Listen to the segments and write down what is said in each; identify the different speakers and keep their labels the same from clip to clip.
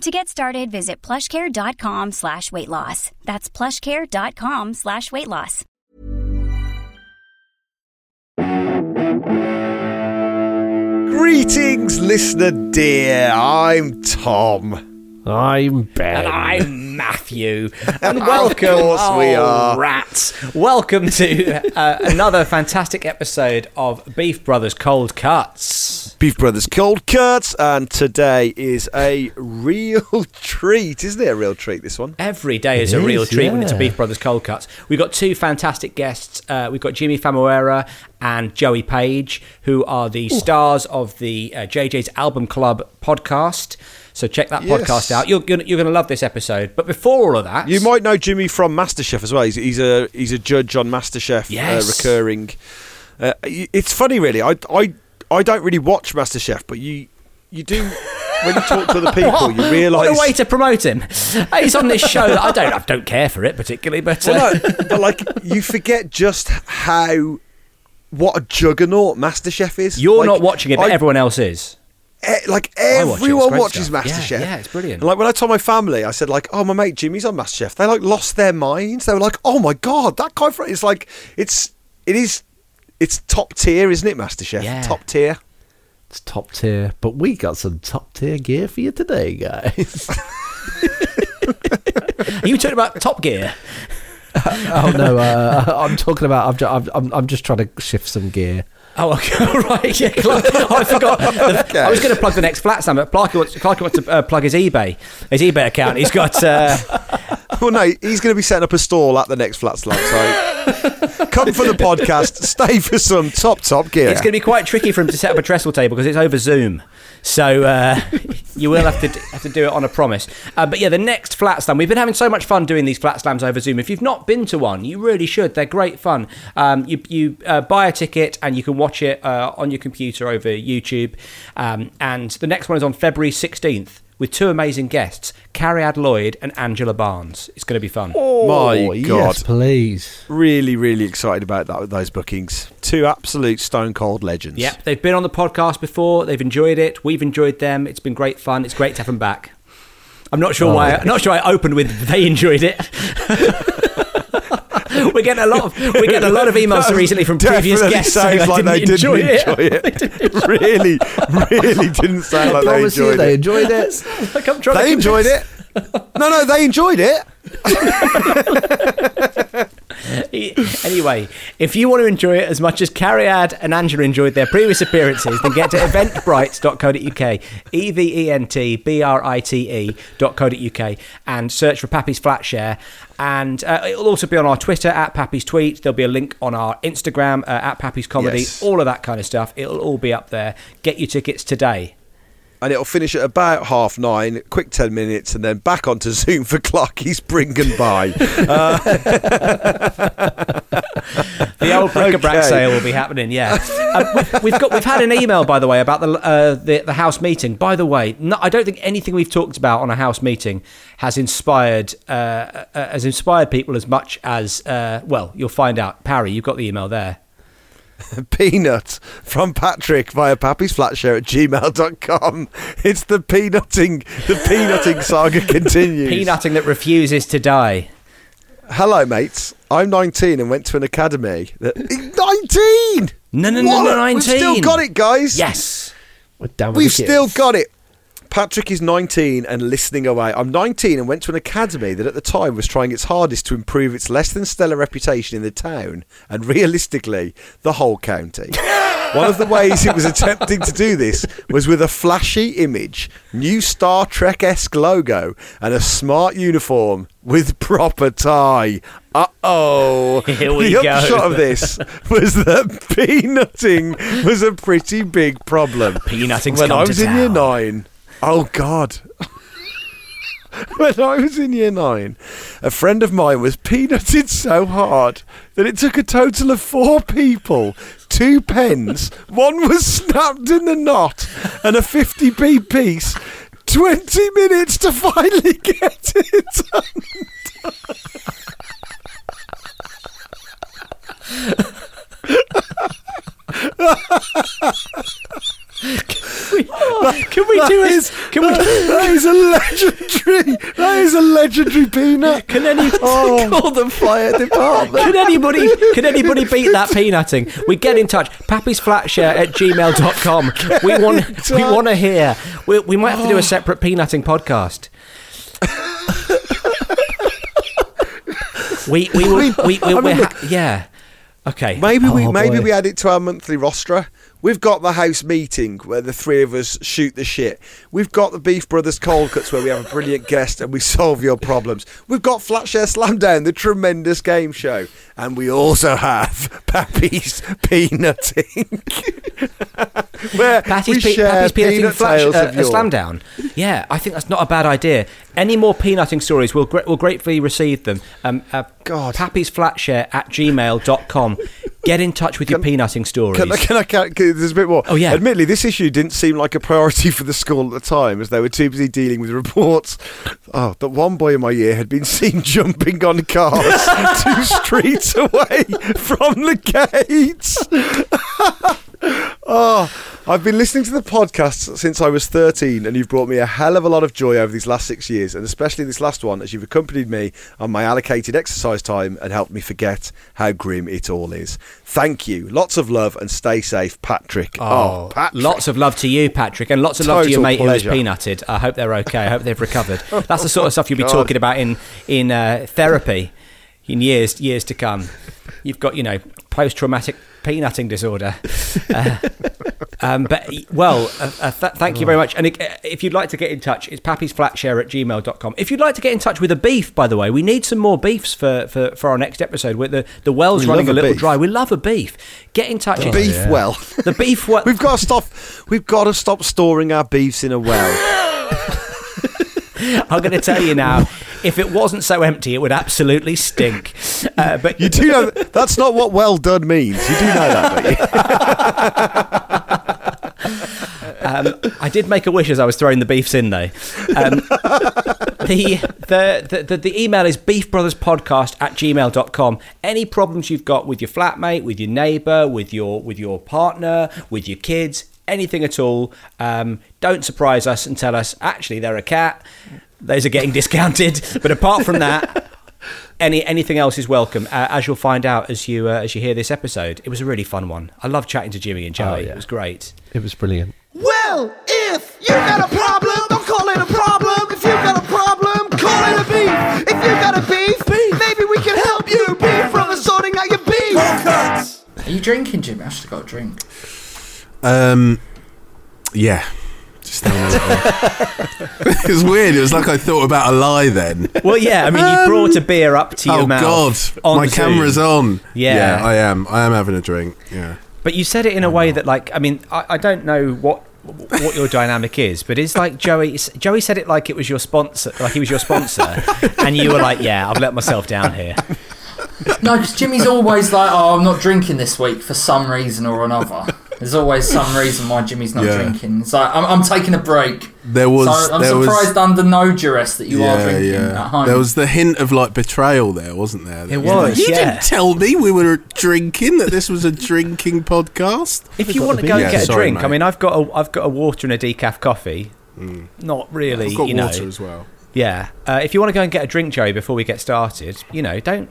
Speaker 1: To get started, visit plushcare.com slash weight loss. That's plushcare.com slash weight loss.
Speaker 2: Greetings, listener dear. I'm Tom.
Speaker 3: I'm Ben.
Speaker 4: And I'm Matthew. And welcome, Of
Speaker 2: course
Speaker 4: oh,
Speaker 2: we are.
Speaker 4: rats. Welcome to uh, another fantastic episode of Beef Brothers Cold Cuts.
Speaker 2: Beef Brothers Cold Cuts, and today is a real treat, isn't it? A real treat, this one.
Speaker 4: Every day is
Speaker 3: It
Speaker 4: a real
Speaker 3: is,
Speaker 4: treat when it's a. Beef Brothers Cold Cuts. We've got two fantastic guests. Uh, we've got Jimmy Famurewa and Joey Page, who are the stars of the uh, JJ's Album Club podcast. So check that
Speaker 2: Yes.
Speaker 4: podcast out. You're gonna, you're going to love this episode. But before all of that,
Speaker 2: You might know Jimmy from MasterChef as well. He's, he's a he's a judge on MasterChef,
Speaker 4: Yes.
Speaker 2: uh, recurring. Uh, it's funny, really. I, I I don't really watch MasterChef, but you you do when you talk to other people, you realise.
Speaker 4: What a way to promote him! He's on this show that I don't, I don't care for it particularly, but uh,
Speaker 2: Well, no, but like you forget just how what a juggernaut MasterChef is.
Speaker 4: you're
Speaker 2: Like,
Speaker 4: not watching it, but
Speaker 2: I-
Speaker 4: everyone else is.
Speaker 2: Like
Speaker 4: I watch it,
Speaker 2: everyone watches
Speaker 4: stuff.
Speaker 2: MasterChef.
Speaker 4: yeah, it's brilliant.
Speaker 2: And like when I told my family, I said like, "Oh, my mate Jimmy's on MasterChef." They like lost their minds. They were like, "Oh my god, that guy!" From-. It's like it's it is it's top tier, isn't it? MasterChef,
Speaker 4: Yeah.
Speaker 2: top tier.
Speaker 3: It's top tier, but we got some top tier gear for you today, guys.
Speaker 4: Are you talking about Top Gear?
Speaker 3: oh no, uh, I'm talking about. I'm, I'm, I'm just trying to shift some gear.
Speaker 4: Oh, okay, right. Yeah, Clark, I forgot. I was going to plug the next flat, Sam, but Clark wants, Clark wants to uh, plug his eBay, his eBay account. He's got. Uh,
Speaker 2: Well, no, he's going to be setting up a stall at the next flat slam. So come for the podcast, stay for some top top gear.
Speaker 4: It's going to be quite tricky for him to set up a trestle table because it's over Zoom. So uh, you will have to d- have to do it on a promise. Uh, but yeah, the next flat slam. We've been having so much fun doing these flat slams over Zoom. If you've not been to one, you really should. They're great fun. Um, you you uh, buy a ticket and you can watch it uh, on your computer over YouTube. Um, and the next one is on February sixteenth. With two amazing guests, Cariad Lloyd and Angela Barnes. It's going to be fun.
Speaker 2: Oh, My
Speaker 3: Oh,
Speaker 2: God.
Speaker 3: yes, please.
Speaker 2: really, really excited about that. Those bookings, two absolute stone cold legends.
Speaker 4: Yep, they've been on the podcast before. They've enjoyed it. We've enjoyed them. It's been great fun. It's great to have them back. I'm not sure why. I'm not sure I opened with they enjoyed it. we're getting a lot of we're getting a lot of emails recently from previous guests saying
Speaker 2: Sounds like they
Speaker 4: didn't
Speaker 2: didn't
Speaker 4: enjoy
Speaker 2: enjoy
Speaker 4: it.
Speaker 2: it. really, really didn't sound like they
Speaker 3: Promise you,
Speaker 2: enjoyed
Speaker 3: they
Speaker 2: it.
Speaker 3: enjoyed it.
Speaker 4: Like I'm trying to
Speaker 2: They enjoyed it. No, no, they enjoyed it.
Speaker 4: Anyway, if you want to enjoy it as much as Cariad and Angela enjoyed their previous appearances, then get to eventbrite.co.uk, E V E N T B R I T E.co.uk, and search for Pappy's Flat Share. And uh, it'll also be on our Twitter at Pappy's Tweet. There'll be a link on our Instagram uh, at Pappy's Comedy,
Speaker 2: Yes.
Speaker 4: all of that kind of stuff. It'll all be up there. Get your tickets today.
Speaker 2: And it'll finish at about half nine, quick 10 minutes, and then back onto Zoom for Clarky's Bring and Buy.
Speaker 4: The old bric-a-brac
Speaker 2: Okay.
Speaker 4: sale will be happening. Yeah, um, we've, we've got we've had an email by the way about the uh, the, the house meeting. By the way, no, I don't think anything we've talked about on a house meeting has inspired uh, uh, has inspired people as much as uh, well. You'll find out. Parry, you've got the email there.
Speaker 2: Peanut from Patrick via pappysflatshare at gmail.com. It's the peanutting, the peanutting saga continues.
Speaker 4: Peanutting that refuses to die.
Speaker 2: Hello, mates. I'm 19 and went to an academy. That, eh, 19!
Speaker 4: No, no, no, no, 19.
Speaker 2: We've still got it, guys.
Speaker 4: Yes.
Speaker 3: We're down with
Speaker 2: We've
Speaker 3: the
Speaker 2: still got it. Patrick is 19 and listening away. I'm 19 and went to an academy that at the time was trying its hardest to improve its less than stellar reputation in the town and realistically, the whole county. One of the ways it was attempting to do this was with a flashy image, new Star Trek esque logo, and a smart uniform with proper tie. Uh oh.
Speaker 4: Here we
Speaker 2: the
Speaker 4: go.
Speaker 2: upshot of this was that peanutting was a pretty big problem
Speaker 4: Peanutting's
Speaker 2: when I
Speaker 4: to
Speaker 2: was in year nine. Oh God. when I was in year nine, a friend of mine was peanutted so hard that it took a total of four people, two pens, one was snapped in the knot, and a 50p piece, 20 minutes to finally get it
Speaker 4: Can we do
Speaker 2: That
Speaker 4: a,
Speaker 2: is,
Speaker 4: Can we?
Speaker 2: that is a legendary. That is a legendary peanut.
Speaker 4: Can any?
Speaker 3: Call oh. the fire department.
Speaker 4: Can anybody can anybody beat that peanutting? We get in touch. Pappy's Flatshare at gmail.com. We want we want to hear. We, we might have to do a oh. separate peanutting podcast. we we will,
Speaker 2: mean-
Speaker 4: we, we,
Speaker 2: I mean, look-
Speaker 4: ha- yeah. Okay.
Speaker 2: Maybe we
Speaker 3: Oh,
Speaker 2: maybe
Speaker 3: boy.
Speaker 2: we add it to our monthly rostra. We've got the house meeting where the three of us shoot the shit. We've got the Beef Brothers cold cuts where we have a brilliant guest and we solve your problems. We've got Flatshare Slamdown, the tremendous game show, and we also have Pappy's Peanutting, where
Speaker 4: Patty's,
Speaker 2: we
Speaker 4: pe-
Speaker 2: share
Speaker 4: Patty's peanutting
Speaker 2: peanut
Speaker 4: flash, uh,
Speaker 2: yore.
Speaker 4: Yeah, I think that's not a bad idea. Any more peanutting stories, we'll, we'll gratefully receive them. Um, uh,
Speaker 2: God.
Speaker 4: Pappy's Flatshare at gmail.com. Get in touch with your peanutting stories.
Speaker 2: Can I, can I, can, can- there's a bit more.
Speaker 4: Oh, yeah.
Speaker 2: Admittedly, this issue didn't seem like a priority for the school at the time, as they were too busy dealing with reports. Oh, that one boy in my year had been seen jumping on cars two streets away from the gates. Oh, I've been listening to the podcast since I was 13, and you've brought me a hell of a lot of joy over these last six years, and especially this last one, as you've accompanied me on my allocated exercise time and helped me forget how grim it all is. Thank you. Lots of love and stay safe, Patrick. Oh, Patrick.
Speaker 4: Lots of love to you, Patrick, and lots of love to your
Speaker 2: Total
Speaker 4: mate
Speaker 2: pleasure.
Speaker 4: who was peanutted. I hope they're okay. I hope they've recovered. That's the sort of stuff you'll be
Speaker 2: God.
Speaker 4: talking about in in uh, therapy in years years to come. You've got you know post traumatic peanutting disorder. Uh, um, but well, uh, uh, th- thank you very much. And uh, if you'd like to get in touch, it's pappysflatshare at gmail.com. If you'd like to get in touch with a beef, by the way, we need some more beefs for, for, for our next episode. With the the well's
Speaker 2: We
Speaker 4: running a
Speaker 2: a
Speaker 4: little
Speaker 2: beef.
Speaker 4: dry. We love a beef. Get in touch. It's-
Speaker 2: beef well.
Speaker 4: The beef well.
Speaker 2: We've got to stop. We've got to stop storing our beefs in a well.
Speaker 4: I'm going to tell you now, if it wasn't so empty, it would absolutely stink. Uh, but
Speaker 2: You do know that's not what well done means. You do know that, don't you?
Speaker 4: um, I did make a wish as I was throwing the beefs in, though. Um, the, the, the, the, the email is beefbrotherspodcast at gmail.com. Any problems you've got with your flatmate, with your neighbour, with your, with your partner, with your kids, anything at all, um, don't surprise us and tell us, actually, they're a cat. Those are getting discounted. But apart from that, any anything else is welcome, uh, as you'll find out as you uh, as you hear this episode. It was a really fun one. I love chatting to Jimmy and Joey.
Speaker 3: yeah.
Speaker 4: It was great.
Speaker 3: It was brilliant.
Speaker 5: Well, if you got a problem, don't call it a problem. If you got a problem, call it a beef. If you got a beef, maybe we can help you. Beef from the sorting out your beef.
Speaker 6: Are you drinking, Jimmy? I should have got a drink.
Speaker 7: Um, yeah. Just having a it was weird. It was like I thought about a lie then.
Speaker 4: Well, yeah. I mean, you brought a beer up to your
Speaker 7: oh
Speaker 4: mouth.
Speaker 7: Oh God,
Speaker 4: on
Speaker 7: my
Speaker 4: Zoom.
Speaker 7: camera's on.
Speaker 4: Yeah.
Speaker 7: I am. I am having a drink. Yeah.
Speaker 4: But you said it in a way that, like, I mean, I, I don't know what what your dynamic is, but it's like Joey. Joey said it like it was your sponsor, like he was your sponsor, and you were like, "Yeah, I've let myself down here."
Speaker 6: No, because Jimmy's always like, "Oh, I'm not drinking this week for some reason or another." There's always some reason why Jimmy's not
Speaker 7: Yeah.
Speaker 6: drinking. It's like I'm, I'm taking a break.
Speaker 7: There was.
Speaker 6: so I'm
Speaker 7: there
Speaker 6: surprised
Speaker 7: was,
Speaker 6: under no duress that you are drinking
Speaker 7: yeah.
Speaker 6: at home.
Speaker 7: There was the hint of like betrayal there, wasn't there?
Speaker 4: It was,
Speaker 7: You
Speaker 4: yeah.
Speaker 7: didn't tell me we were drinking. That this was a drinking podcast.
Speaker 4: If you want to go and
Speaker 7: beer.
Speaker 4: get a
Speaker 7: Sorry,
Speaker 4: drink, I mean, I've got a I've got a water and a decaf coffee. Not really,
Speaker 7: I've got
Speaker 4: you know.
Speaker 7: water as well.
Speaker 4: Yeah. Uh, if you want to go and get a drink, Joey, before we get started, you know, don't.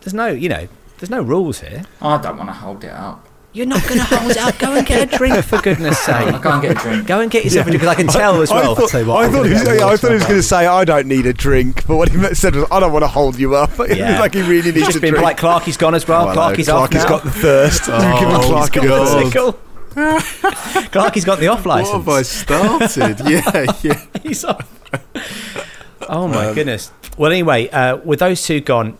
Speaker 4: There's no, you know, there's no rules here.
Speaker 6: I don't want to hold it up.
Speaker 4: You're not going to hold it up. Go and get a drink, for goodness sake.
Speaker 6: I'll go and get a drink.
Speaker 4: Go and get yourself a drink, because I can tell as well.
Speaker 2: I thought,
Speaker 3: tell what,
Speaker 2: I thought
Speaker 3: gonna
Speaker 2: he was, yeah, I thought he was going to say, "I don't need a drink," but what he said was, "I don't want to hold you up."
Speaker 4: Yeah.
Speaker 2: like he really needs
Speaker 4: Just
Speaker 2: a
Speaker 4: been
Speaker 2: drink.
Speaker 4: polite. Clarky's gone as well.
Speaker 2: Well, no,
Speaker 4: Clarky's off
Speaker 2: Clarky's
Speaker 4: now.
Speaker 2: got the thirst.
Speaker 7: Oh,
Speaker 2: Give him
Speaker 7: he's
Speaker 2: Clarky
Speaker 7: got
Speaker 2: the
Speaker 7: the
Speaker 2: thirst.
Speaker 4: Sickle. Clarky's got the off license.
Speaker 7: What have I started? yeah, yeah.
Speaker 4: He's off. Oh my goodness. Well, anyway, uh, with those two gone,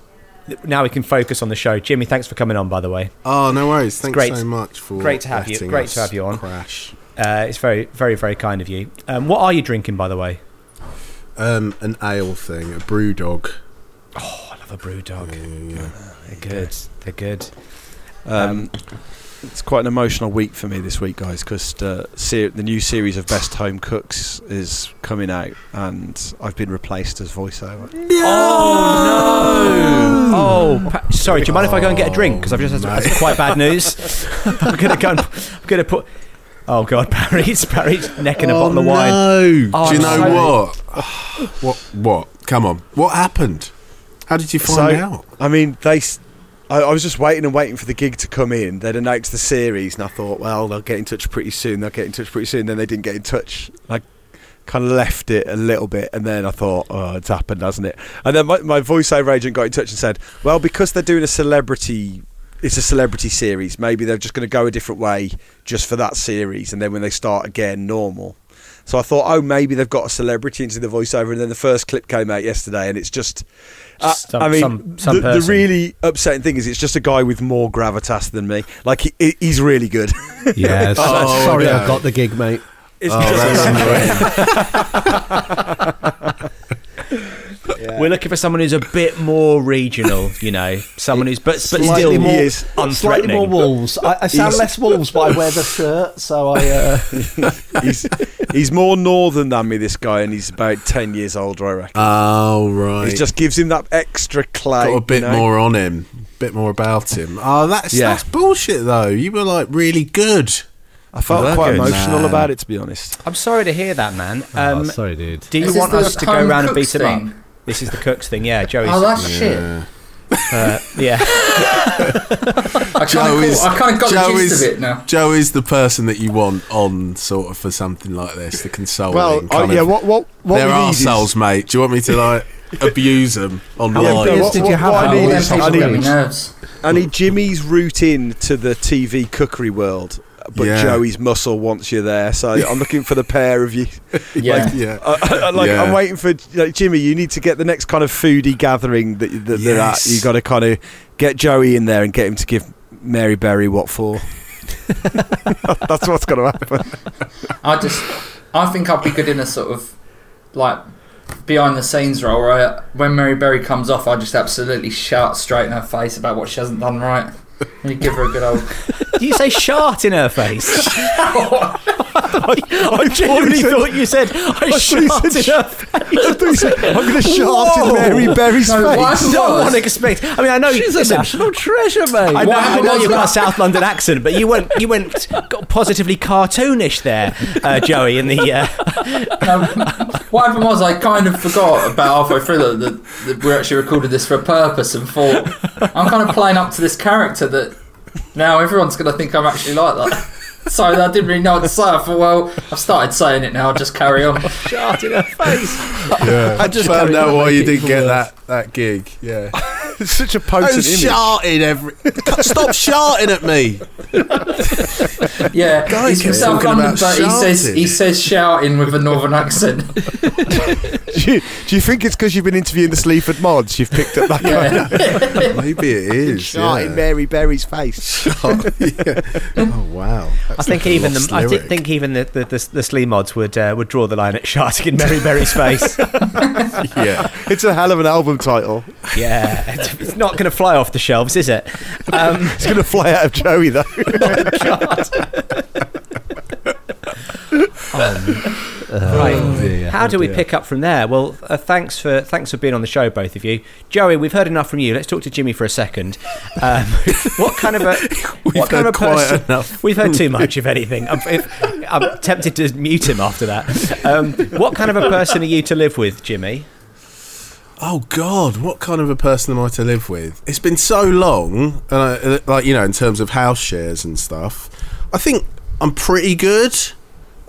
Speaker 4: now we can focus on the show. Jimmy, thanks for coming on. By the way,
Speaker 7: Oh, no worries. Thanks
Speaker 4: great-
Speaker 7: so much for
Speaker 4: great to have you- great to have you on.
Speaker 7: Crash.
Speaker 4: uh, it's very, very, very kind of you. Um, what are you drinking, by the way?
Speaker 7: um, an ale thing, a BrewDog.
Speaker 4: Oh, I love a BrewDog. They're good. They're good.
Speaker 2: Um, it's quite an emotional week for me this week, guys, because uh, ser- the new series of Best Home Cooks is coming out, and I've been replaced as voiceover.
Speaker 4: Oh no! Oh, pa- sorry. Do you mind if I go and get a drink? Because I've just had
Speaker 7: mate.
Speaker 4: that's quite bad news. I'm gonna go. And, I'm gonna put. Oh God, Barry's Barry's necking a bottle of wine.
Speaker 7: No.
Speaker 4: Oh,
Speaker 7: Do you know
Speaker 4: sorry.
Speaker 7: what? what? What? Come on. What happened? How did you find
Speaker 2: So-
Speaker 7: out?
Speaker 2: I mean, they. I, I was just waiting and waiting for the gig to come in. They'd announced the series, and I thought, well, they'll get in touch pretty soon. They'll get in touch pretty soon. Then they didn't get in touch. I kind of left it a little bit, and then I thought, oh, it's happened, hasn't it? And then my, my voiceover agent got in touch and said, well, because they're doing a celebrity. It's a celebrity series. Maybe they're just going to go a different way just for that series, and then when they start again, normal. So I thought, oh, maybe they've got a celebrity into the voiceover, and then the first clip came out yesterday, and it's just. Uh,
Speaker 4: Some-
Speaker 2: I mean,
Speaker 4: some- some
Speaker 2: the, the really upsetting thing is it's just a guy with more gravitas than me. Like he, he- he's really good.
Speaker 3: Yeah, so-
Speaker 7: Oh,
Speaker 3: sorry,
Speaker 7: no.
Speaker 3: I got the gig, mate.
Speaker 2: It's
Speaker 7: Oh, that's annoying.
Speaker 4: We're looking for someone who's a bit more regional, you know, someone who's but but
Speaker 3: Slightly
Speaker 4: still
Speaker 3: more-
Speaker 2: He is.
Speaker 3: Slightly more wolves. I, I sound
Speaker 2: He's-
Speaker 3: less wolves, but I wear the shirt, so I. Uh,
Speaker 2: he's he's more northern than me. This guy, and he's about ten years older, I reckon.
Speaker 7: Oh right.
Speaker 2: It just gives him that extra clay.
Speaker 7: got a bit
Speaker 2: you know?
Speaker 7: more on him. Bit more about him. Oh, that's
Speaker 2: Yeah.
Speaker 7: that's bullshit though. You were like really good.
Speaker 2: I felt
Speaker 7: Well,
Speaker 2: quite
Speaker 7: good,
Speaker 2: emotional
Speaker 7: man.
Speaker 2: about it, to be honest.
Speaker 4: I'm sorry to hear that, man.
Speaker 3: oh,
Speaker 4: Um,
Speaker 3: sorry, dude.
Speaker 4: do you
Speaker 6: Is this
Speaker 4: want us to go around and beat
Speaker 6: cooks
Speaker 4: him up? This is the cooks thing, yeah. Joey's,
Speaker 6: Oh, that's shit.
Speaker 7: Yeah.
Speaker 4: uh, yeah.
Speaker 6: I kind of
Speaker 7: is-
Speaker 6: I kind of got
Speaker 7: Joe
Speaker 6: the gist
Speaker 7: is-
Speaker 6: of it now.
Speaker 7: Joe is the person that you want on sort of for something like this, the consoling.
Speaker 2: Well, uh, yeah.
Speaker 7: of-
Speaker 2: What what what
Speaker 7: they're
Speaker 2: we need
Speaker 7: mate. Do you want me to like abuse them on
Speaker 3: How
Speaker 2: Yeah,
Speaker 3: many
Speaker 2: but
Speaker 7: live?
Speaker 3: beers
Speaker 2: what-
Speaker 3: did you have?
Speaker 2: what I need
Speaker 6: All them
Speaker 2: is-
Speaker 6: people
Speaker 2: I need- I need Jimmy's route in to the TV cookery world, but
Speaker 7: Yeah.
Speaker 2: Joey's muscle wants you there. So I'm looking for the pair of you.
Speaker 6: Yeah.
Speaker 7: yeah.
Speaker 2: I, I, like
Speaker 7: Yeah.
Speaker 2: I'm waiting for like, Jimmy. You need to get the next kind of foodie gathering that, that they're at.
Speaker 7: Yes.
Speaker 2: You got to kind of get Joey in there and get him to give Mary Berry what for. That's what's going to happen.
Speaker 6: I just, I think I'd be good in a sort of like behind the scenes role. Where I, when Mary Berry comes off, I just absolutely shout straight in her face about what she hasn't done right. You give her a good old.
Speaker 4: Do you say shart in her face? I genuinely
Speaker 2: said-
Speaker 4: thought you said I
Speaker 2: you
Speaker 4: shart in her
Speaker 2: I said, I'm going to shart in. Mary Berry's
Speaker 6: No,
Speaker 2: face.
Speaker 6: happened
Speaker 4: don't want to expect. I mean, I know
Speaker 3: She's a
Speaker 4: listen,
Speaker 3: national treasure, mate.
Speaker 4: I know, I know you've got a South London accent, but you went you went got positively cartoonish there, uh, Joey. In the uh,
Speaker 6: No, what happened was I kind of forgot about halfway through that we actually recorded this for a purpose and thought I'm kind of playing up to this character that now everyone's going to think I'm actually like that. So I didn't really know what to say. I thought, well, I've started saying it now. I'll just carry on.
Speaker 4: shart in her face.
Speaker 7: Yeah. I
Speaker 3: just
Speaker 7: found out why you didn't get that, that gig. Yeah.
Speaker 2: It's such a potent
Speaker 7: was
Speaker 2: image.
Speaker 7: every. Stop shouting at me.
Speaker 6: Yeah,
Speaker 7: Guy
Speaker 6: he's from South
Speaker 7: talking
Speaker 6: London,
Speaker 7: about
Speaker 6: but he says
Speaker 7: shouting.
Speaker 6: he says shouting with a northern accent.
Speaker 2: do, you, do you think it's because you've been interviewing the Sleaford mods? You've picked up that kind
Speaker 6: Yeah.
Speaker 7: Maybe it is.
Speaker 2: of shart
Speaker 7: yeah.
Speaker 2: Mary Berry's face.
Speaker 7: Yeah. Oh wow.
Speaker 4: I think even the
Speaker 7: lost
Speaker 4: I thi- think even the the, the, the Slee mods would uh, would draw the line at shouting in Mary Berry's face.
Speaker 7: Yeah.
Speaker 2: It's a hell of an album title.
Speaker 4: yeah, it's, not going to fly off the shelves, is it? Um,
Speaker 2: It's going to fly out of Joey though.
Speaker 4: Right.
Speaker 3: Oh, dear.
Speaker 4: How
Speaker 3: Oh,
Speaker 4: do we
Speaker 3: dear.
Speaker 4: pick up from there? Well, uh, thanks for thanks for being on the show, both of you. Joey, we've heard enough from you. Let's talk to Jimmy for a second. Um, what kind of a
Speaker 7: We've
Speaker 4: what kind
Speaker 7: heard
Speaker 4: of person?
Speaker 7: enough.
Speaker 4: We've heard too much, if anything. I'm, if, I'm tempted to mute him after that. Um, what kind of a person are you to live with, Jimmy?
Speaker 7: Oh God, what kind of a person am I to live with? It's been so long, and I, uh, like you know, in terms of house shares and stuff. I think I'm pretty good.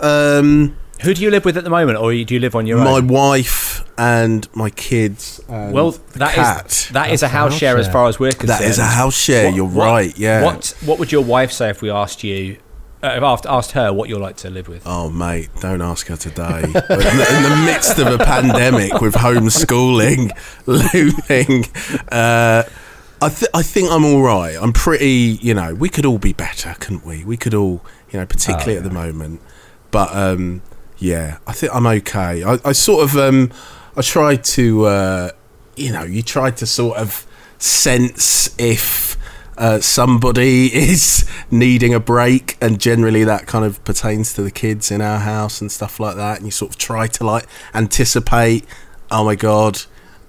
Speaker 7: Um,
Speaker 4: Who do you live with at the moment, or do you live on your
Speaker 7: my
Speaker 4: own?
Speaker 7: My wife and my kids. And
Speaker 4: Well,
Speaker 7: the
Speaker 4: that
Speaker 7: cat.
Speaker 4: is that is a house
Speaker 3: house
Speaker 4: share as far as we're concerned.
Speaker 7: that is a house share.
Speaker 4: What-
Speaker 7: you're
Speaker 4: what-
Speaker 7: right. Yeah.
Speaker 4: What What would your wife say if we asked you, uh, if asked, her what you're like to live with?
Speaker 7: Oh, mate, don't ask her today. in, the, in the midst of a pandemic with homeschooling looming, uh, I, th- I think I'm all right. I'm pretty, you know, we could all be better, couldn't we? We could all, you know, particularly
Speaker 3: Oh,
Speaker 7: at the moment. But um, yeah, I think I'm okay. I, I sort of um, I tried to, uh, you know, you tried to sort of sense if uh, somebody is needing a break, and generally that kind of pertains to the kids in our house and stuff like that. And you sort of try to like anticipate. Oh my god,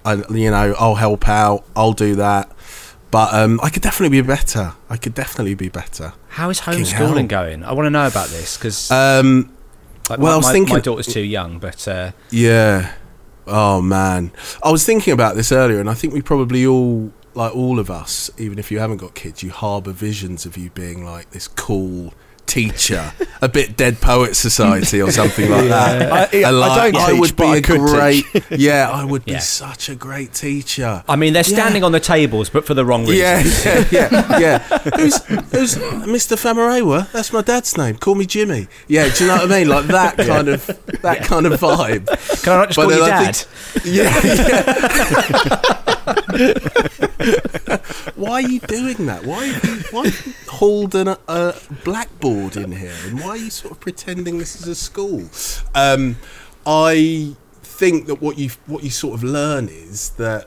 Speaker 7: I, you know, I'll help out. I'll do that. But um, I could definitely be better. I could definitely be better.
Speaker 4: How is homeschooling going? I want to know about this because
Speaker 7: Um,
Speaker 4: like,
Speaker 7: well, I was thinking-
Speaker 4: my daughter's too young, but uh,
Speaker 7: Yeah. Oh man, I was thinking about this earlier, and I think we probably all, like all of us, even if you haven't got kids, you harbour visions of you being like this cool teacher, a bit Dead Poet Society or something like that.
Speaker 2: I- I- I
Speaker 7: like,
Speaker 2: don't
Speaker 7: I
Speaker 2: teach,
Speaker 7: would
Speaker 2: but
Speaker 7: be
Speaker 2: I
Speaker 7: a
Speaker 2: could
Speaker 7: great, yeah, I would be
Speaker 4: Yeah.
Speaker 7: such a great teacher.
Speaker 4: I mean they're
Speaker 7: Yeah.
Speaker 4: standing on the tables, but for the wrong reason.
Speaker 7: Yeah, yeah, yeah, yeah. Who's, who's Mr. Famurewa? That's my dad's name. Call me Jimmy. Yeah, do you know what I mean? Like that kind of that kind of vibe.
Speaker 4: Can I not just
Speaker 7: But
Speaker 4: call you
Speaker 7: I
Speaker 4: dad?
Speaker 7: think- Yeah, yeah. why are you doing that? Why, why are you holding a, a blackboard in here? And why are you sort of pretending this is a school? Um, I think that what you what you sort of learn is that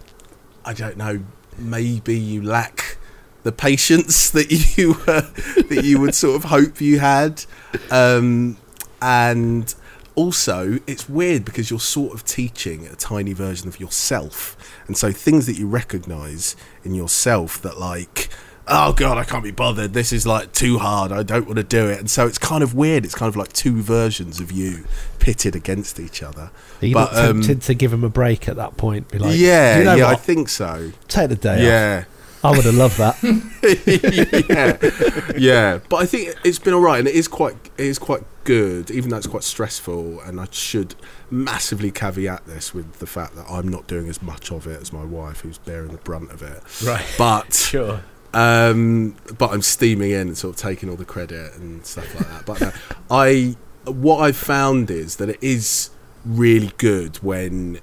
Speaker 7: I don't know. Maybe you lack the patience that you uh, that you would sort of hope you had, um, and also it's weird because you're sort of teaching a tiny version of yourself, and so things that you recognise in yourself that like. Oh god, I can't be bothered. This is like too hard. I don't want to do it. And so it's kind of weird. It's kind of like two versions of you pitted against each other.
Speaker 3: Are you
Speaker 7: But,
Speaker 3: not tempted
Speaker 7: um,
Speaker 3: to give him a break at that point? Be like,
Speaker 7: yeah,
Speaker 3: you know
Speaker 7: yeah, I think so.
Speaker 3: Take the day
Speaker 7: Yeah.
Speaker 3: off. I would have loved that.
Speaker 7: yeah, yeah. But I think it's been all right, and it is quite, it is quite good, even though it's quite stressful. And I should massively caveat this with the fact that I'm not doing as much of it as my wife, who's bearing the brunt of it.
Speaker 4: Right.
Speaker 7: But
Speaker 4: Sure.
Speaker 7: um, but I'm steaming in and sort of taking all the credit and stuff like that. But no, I, what I've found is that it is really good when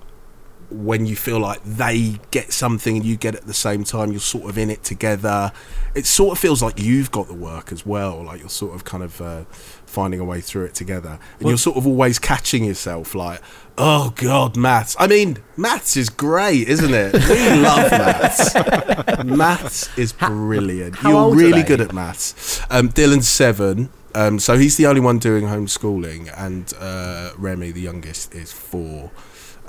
Speaker 7: when you feel like they get something and you get it at the same time, you're sort of in it together. It sort of feels like you've got the work as well, like you're sort of kind of uh, finding a way through it together. And you're sort of always catching yourself like, oh God, maths. I mean, maths is great, isn't it? We love maths. maths is brilliant.
Speaker 4: how
Speaker 7: you're really good at maths. Um, Dylan's seven. Um, so he's the only one doing homeschooling, and uh, Remy, the youngest, is four.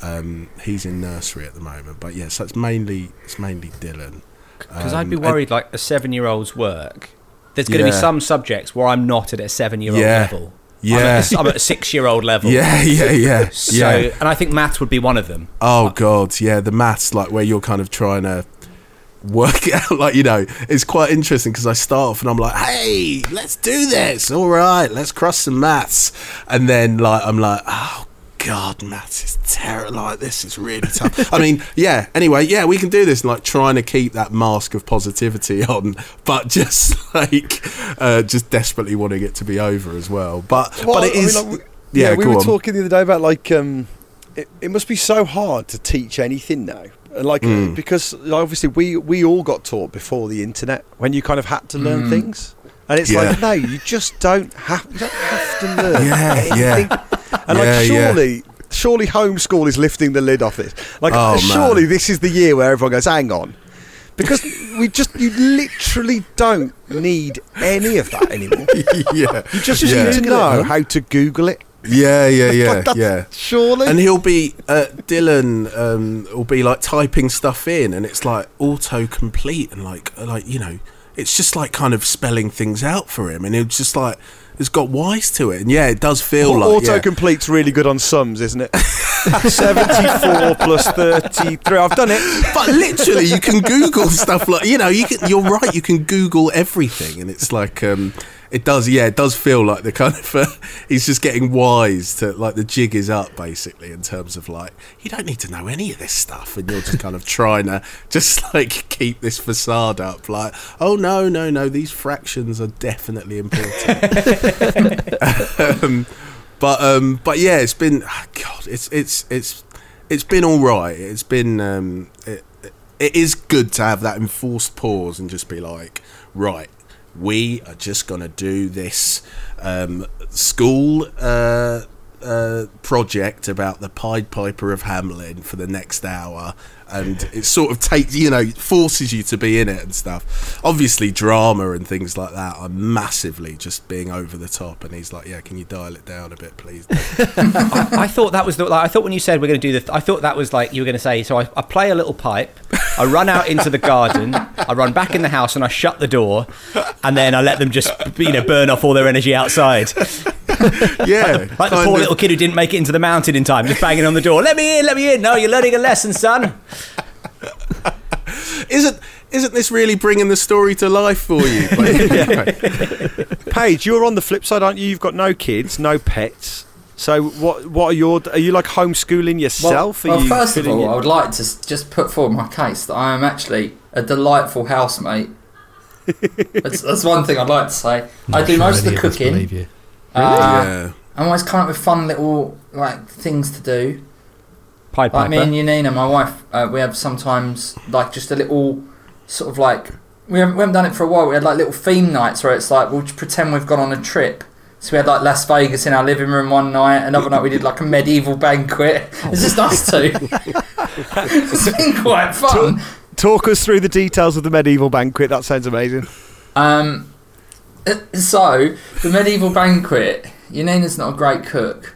Speaker 7: Um, he's in nursery at the moment, but yeah, so it's mainly it's mainly Dylan.
Speaker 4: Because
Speaker 7: Um,
Speaker 4: I'd be
Speaker 7: and-
Speaker 4: worried, like a seven-year-old's work. There's going to be some subjects where I'm not at a seven-year-old
Speaker 7: Yeah.
Speaker 4: level. I'm
Speaker 7: Yeah.
Speaker 4: at, a, I'm at a six-year-old level.
Speaker 7: Yeah, yeah, yeah,
Speaker 4: So,
Speaker 7: yeah.
Speaker 4: and I think maths would be one of them.
Speaker 7: Oh god, yeah, the maths like where you're kind of trying to work it out like you know it's quite interesting because I start off and I'm like hey let's do this all right let's cross some maths and then like I'm like oh god maths is terrible like this is really tough I mean yeah anyway yeah we can do this like trying to keep that mask of positivity on but just like uh, just desperately wanting it to be over as well but
Speaker 2: Well,
Speaker 7: but it
Speaker 2: I mean, like, we-
Speaker 7: yeah,
Speaker 2: we
Speaker 7: go
Speaker 2: were
Speaker 7: on.
Speaker 2: talking the other day about like um, it, it must be so hard to teach anything now. And, Like
Speaker 7: Mm.
Speaker 2: because obviously we we all got taught before the internet when you kind of had to learn things, and it's
Speaker 7: Yeah.
Speaker 2: like no, you just don't have you don't have to learn
Speaker 7: Yeah,
Speaker 2: anything.
Speaker 7: yeah.
Speaker 2: And
Speaker 7: Yeah,
Speaker 2: like
Speaker 7: yeah.
Speaker 2: surely. Surely homeschool is lifting the lid off this. Like,
Speaker 7: Oh, man.
Speaker 2: surely this is the year where everyone goes, "Hang on," because we just—you literally don't need any of that anymore.
Speaker 7: yeah
Speaker 2: You just
Speaker 7: Yeah.
Speaker 2: need to know how to Google it.
Speaker 7: yeah yeah yeah
Speaker 2: Like,
Speaker 7: yeah
Speaker 2: Surely.
Speaker 7: and he'll be uh, Dylan um, will be like typing stuff in, and it's like autocomplete and like like you know, it's just like kind of spelling things out for him, and it's just like it's got wise to it, and yeah, it does feel like yeah.
Speaker 2: Autocomplete's really good on sums, isn't it? 74 plus 33. I've done it.
Speaker 7: But literally, you can Google stuff like you know. You can. You're right. You can Google everything, and it's like um, it does. Yeah, it does feel like the kind of uh, he's just getting wise to like the jig is up basically in terms of like you don't need to know any of this stuff, and you're just kind of trying to just like keep this facade up. Like, oh no, no, no, these fractions are definitely important. um, but um, but yeah, it's been ah, God, it's it's it's it's been all right. It's been um, it, it is good to have that enforced pause and just be like, right, we are just gonna do this um, school uh, uh, project about the Pied Piper of Hamelin for the next hour, and it sort of takes you know forces you to be in it and stuff. Obviously, drama and things like that are massively just being over the top. And he's like, "Yeah, can you dial it down a bit, please?"
Speaker 4: I, I thought that was the. Like, I thought when you said we're going to do the. I thought that was like you were going to say. So I, I play a little pipe. I run out into the garden. I run back in the house and I shut the door, and then I let them just you know burn off all their energy outside.
Speaker 7: yeah,
Speaker 4: Like the poor
Speaker 7: of-
Speaker 4: little kid who didn't make it into the mountain in time, just banging on the door. Let me in, let me in. No, you're learning a lesson, son.
Speaker 7: Isn't isn't this really bringing the story to life for you?
Speaker 2: Page, you're on the flip side, aren't you? You've got no kids, no pets. So what? What are your? Are you like homeschooling yourself?
Speaker 6: Well,
Speaker 2: Are
Speaker 6: well
Speaker 2: you
Speaker 6: first of all,
Speaker 2: in-
Speaker 6: I would like to just put forward my case that I am actually a delightful housemate. that's, that's one thing I'd like to say. I do most of the cooking.
Speaker 3: you.
Speaker 6: Uh,
Speaker 7: yeah.
Speaker 6: I'm always coming up with fun little like things to do.
Speaker 4: Pied
Speaker 6: Like me and
Speaker 4: Piper.
Speaker 6: Yanina, my wife, uh, we have sometimes like just a little sort of like we haven't, we haven't done it for a while. We had like little theme nights where it's like we'll just pretend we've gone on a trip. So we had like Las Vegas in our living room one night. Another night we did like a medieval banquet. It's just us two. it's been quite fun.
Speaker 2: Talk us through the details of the medieval banquet. That sounds amazing.
Speaker 6: Um, uh, so the medieval banquet. Yanina's not a great cook,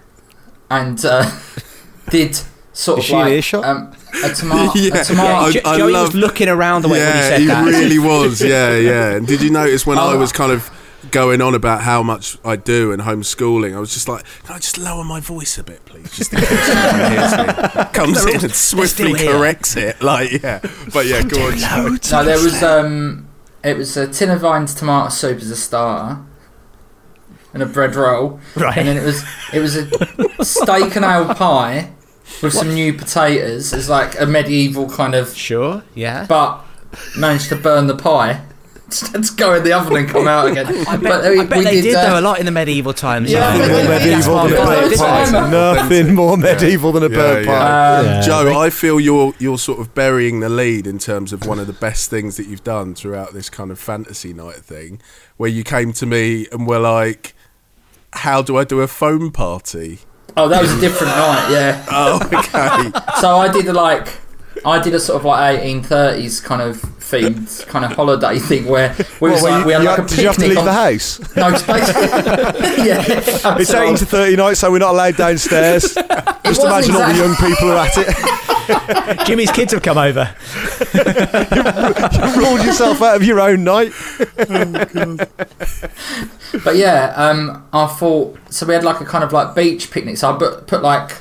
Speaker 6: and uh, did sort
Speaker 2: Is
Speaker 6: of
Speaker 2: she in
Speaker 6: like
Speaker 2: earshot?
Speaker 6: um, a tomato.
Speaker 7: Yeah.
Speaker 6: A tomato.
Speaker 7: I-
Speaker 4: Jo-
Speaker 7: I
Speaker 4: Joey
Speaker 7: love-
Speaker 4: was looking around the way when he
Speaker 7: yeah,
Speaker 4: said
Speaker 7: he
Speaker 4: that.
Speaker 7: really was. Yeah, yeah. And did you notice when I
Speaker 6: Oh.
Speaker 7: was kind of going on about how much I do and homeschooling, I was just like, "Can I just lower my voice a bit, please?" Just in case someone hears me. comes in and swiftly
Speaker 4: still
Speaker 7: corrects it. Like, yeah, but yeah, go on.
Speaker 6: No, there was um, it was a tin of Vines tomato soup as a starter, and a bread roll,
Speaker 4: Right.
Speaker 6: and then it was it was a steak and ale pie with some new potatoes as like a medieval kind of,
Speaker 4: Sure, yeah.
Speaker 6: but managed to burn the pie. Let's go in the oven and come out again.
Speaker 4: I bet,
Speaker 6: but
Speaker 4: I bet they did,
Speaker 6: uh,
Speaker 4: though a lot in the medieval times.
Speaker 6: Yeah,
Speaker 4: you know,
Speaker 6: I bet
Speaker 4: with
Speaker 6: they
Speaker 4: the
Speaker 6: did.
Speaker 4: gas
Speaker 6: Yeah,
Speaker 4: fire,
Speaker 6: yeah,
Speaker 4: didn't they?
Speaker 6: yeah.
Speaker 2: Nothing more medieval than a
Speaker 7: Yeah,
Speaker 2: bird
Speaker 7: yeah.
Speaker 2: pie.
Speaker 6: Um,
Speaker 3: Yeah.
Speaker 7: Joe, I feel you're you're sort of burying the lead in terms of one of the best things that you've done throughout this kind of fantasy night thing, where you came to me and were like, "How do I do a foam party?"
Speaker 6: Oh, that was a different night. Yeah.
Speaker 7: Oh, okay.
Speaker 6: So I did a, like I did a sort of like 1830s kind of themed kind of holiday thing where we was like
Speaker 2: you-
Speaker 6: we had like
Speaker 2: had-
Speaker 6: a
Speaker 2: did you have to leave
Speaker 6: on-
Speaker 2: the house?
Speaker 6: No, it's basically yeah.
Speaker 2: It's
Speaker 6: absolutely.
Speaker 2: 18 to 30 nights, so we're not allowed downstairs. Just imagine all the young people are at it.
Speaker 4: Jimmy's kids have come over.
Speaker 2: you ruled yourself out of your own night.
Speaker 6: But yeah, um, I thought so. We had like a kind of like beach picnic. So I put, put like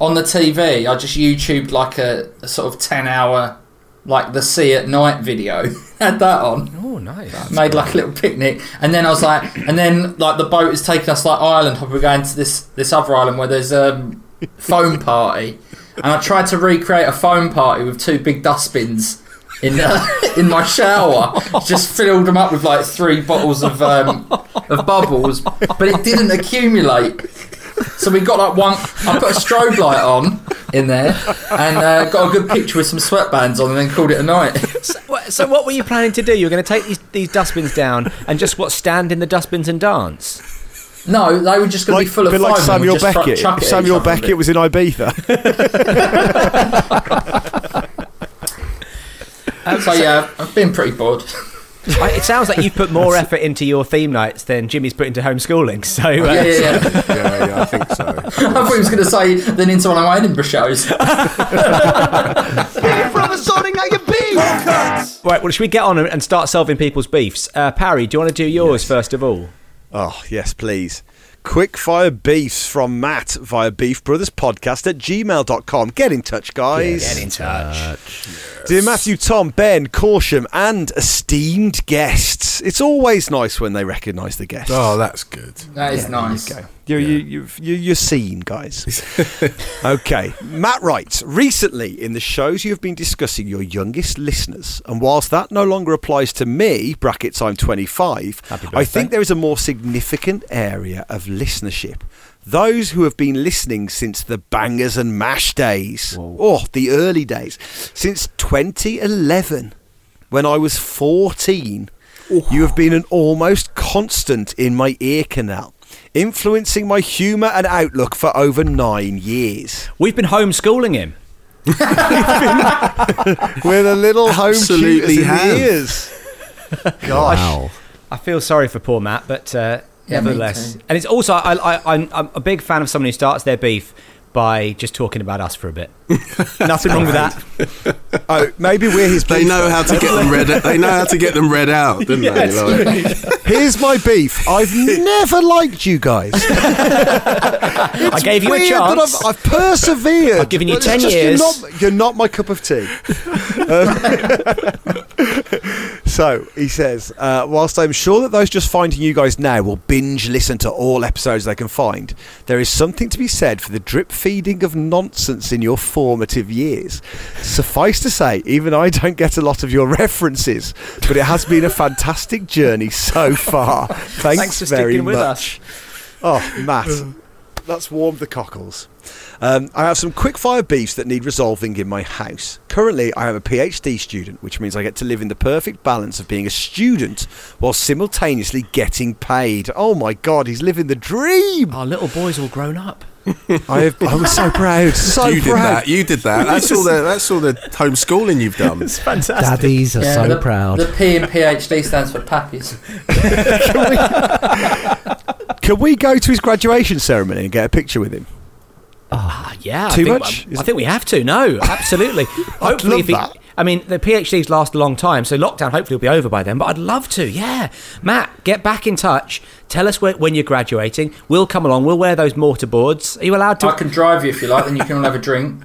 Speaker 6: on the TV. I just YouTubed like a, a sort of 10 hour like the sea at night video. had that on.
Speaker 4: Oh, nice.
Speaker 6: made like a little picnic, and then I was like, and then like the boat is taking us like island hop. We're going to this this other island where there's a um, foam party, and I tried to recreate a foam party with two big dustbins in uh, in my shower. Just filled them up with like three bottles of um, of bubbles, but it didn't accumulate. So we got like one. I put a strobe light on in there and uh, got a good picture with some sweatbands on, and then called it a night.
Speaker 4: So, what- so what were you planning to do? You were going to take these, these dustbins down and just what stand in the dustbins and dance?
Speaker 6: No, they were just going to be full of
Speaker 2: bit like
Speaker 6: foam.
Speaker 2: Samuel Beckett.
Speaker 6: chuck
Speaker 2: If Samuel
Speaker 6: each other a
Speaker 2: Beckett was in Ibiza.
Speaker 6: So yeah, I've been pretty bored.
Speaker 4: I, it sounds like you've put more effort into your theme nights than Jimmy's put into homeschooling. So uh,
Speaker 6: Yeah, yeah, yeah.
Speaker 7: yeah, yeah, I think so.
Speaker 6: I thought he was going to say then into one of my Edinburgh shows.
Speaker 5: Beef from a sorting out your beef.
Speaker 4: right, well, should we get on and and start solving people's beefs? Uh, Parry, do you want to do yours first of all?
Speaker 2: Oh, yes, please. Quick fire beefs from Matt via Beef Brothers Podcast at gmail.com. Get in touch, guys.
Speaker 4: Get in touch.
Speaker 2: Dear Matthew, Tom, Ben, Corsham, and esteemed guests. It's always nice when they recognise the guests.
Speaker 7: Oh, that's good.
Speaker 6: That is nice.
Speaker 2: You're, you, you, you, you're seen, guys. okay. Matt writes Recently in the shows, you have been discussing your youngest listeners. And whilst that no longer applies to me, brackets I'm 25, I think there is a more significant area of listenership. Those who have been listening since the bangers and mash days. Oh, the early days. Since 2011, when I was 14. You have been an almost constant in my ear canal. Influencing my humour and outlook for over nine years.
Speaker 4: We've been homeschooling him.
Speaker 2: With a little home
Speaker 7: Absolutely
Speaker 2: tutors in the ears. Gosh.
Speaker 3: Wow.
Speaker 4: I feel sorry for poor Matt, but uh,
Speaker 6: Yeah,
Speaker 4: nevertheless, and it's also I, I, I'm, I'm a big fan of someone who starts their beef by just talking about us for a bit. Nothing wrong with that.
Speaker 2: Oh, maybe we're his
Speaker 7: They
Speaker 2: beef
Speaker 7: know
Speaker 2: then.
Speaker 7: how to get them read. They know how to get them read out, don't
Speaker 4: Yes.
Speaker 7: they? Like,
Speaker 2: Here's my beef. I've never liked you guys.
Speaker 4: I gave you a chance.
Speaker 2: that I've, I've persevered.
Speaker 4: I've given you 10
Speaker 2: just
Speaker 4: years.
Speaker 2: You're not, you're not my cup of tea. Um, so he says, uh, whilst I'm sure that those just finding you guys now will binge listen to all episodes they can find, there is something to be said for the drip feeding of nonsense in your formative years. Suffice to say, even I don't get a lot of your references, but it has been a fantastic journey so far. Thanks,
Speaker 4: Thanks for
Speaker 2: very
Speaker 4: sticking with
Speaker 2: much.
Speaker 4: us.
Speaker 2: Oh, Matt, that's warmed the cockles. Um, I have some quick fire beefs that need resolving in my house. Currently, I am a PhD student, which means I get to live in the perfect balance of being a student while simultaneously getting paid. Oh my God, he's living the dream!
Speaker 4: Our little boy's all grown up.
Speaker 2: I, have, I was so proud, so
Speaker 7: you did that. You did that. That's all the. That's all the homeschooling you've done.
Speaker 4: It's fantastic.
Speaker 3: Daddies are so
Speaker 6: the,
Speaker 3: proud.
Speaker 6: The P in PhD stands for pappies.
Speaker 2: Can we go to his graduation ceremony and get a picture with him?
Speaker 4: Ah, yeah.
Speaker 2: Too
Speaker 4: I think,
Speaker 2: much?
Speaker 4: I, I think we have to. No, absolutely. hopefully,
Speaker 2: love
Speaker 4: if he,
Speaker 2: that.
Speaker 4: I mean, the PhDs last a long time, so lockdown hopefully will be over by then. But I'd love to. Yeah, Matt, get back in touch. Tell us when, when you're graduating. We'll come along. We'll wear those mortar boards. Are you allowed to?
Speaker 6: I can drive you if you like, then you can all have a drink.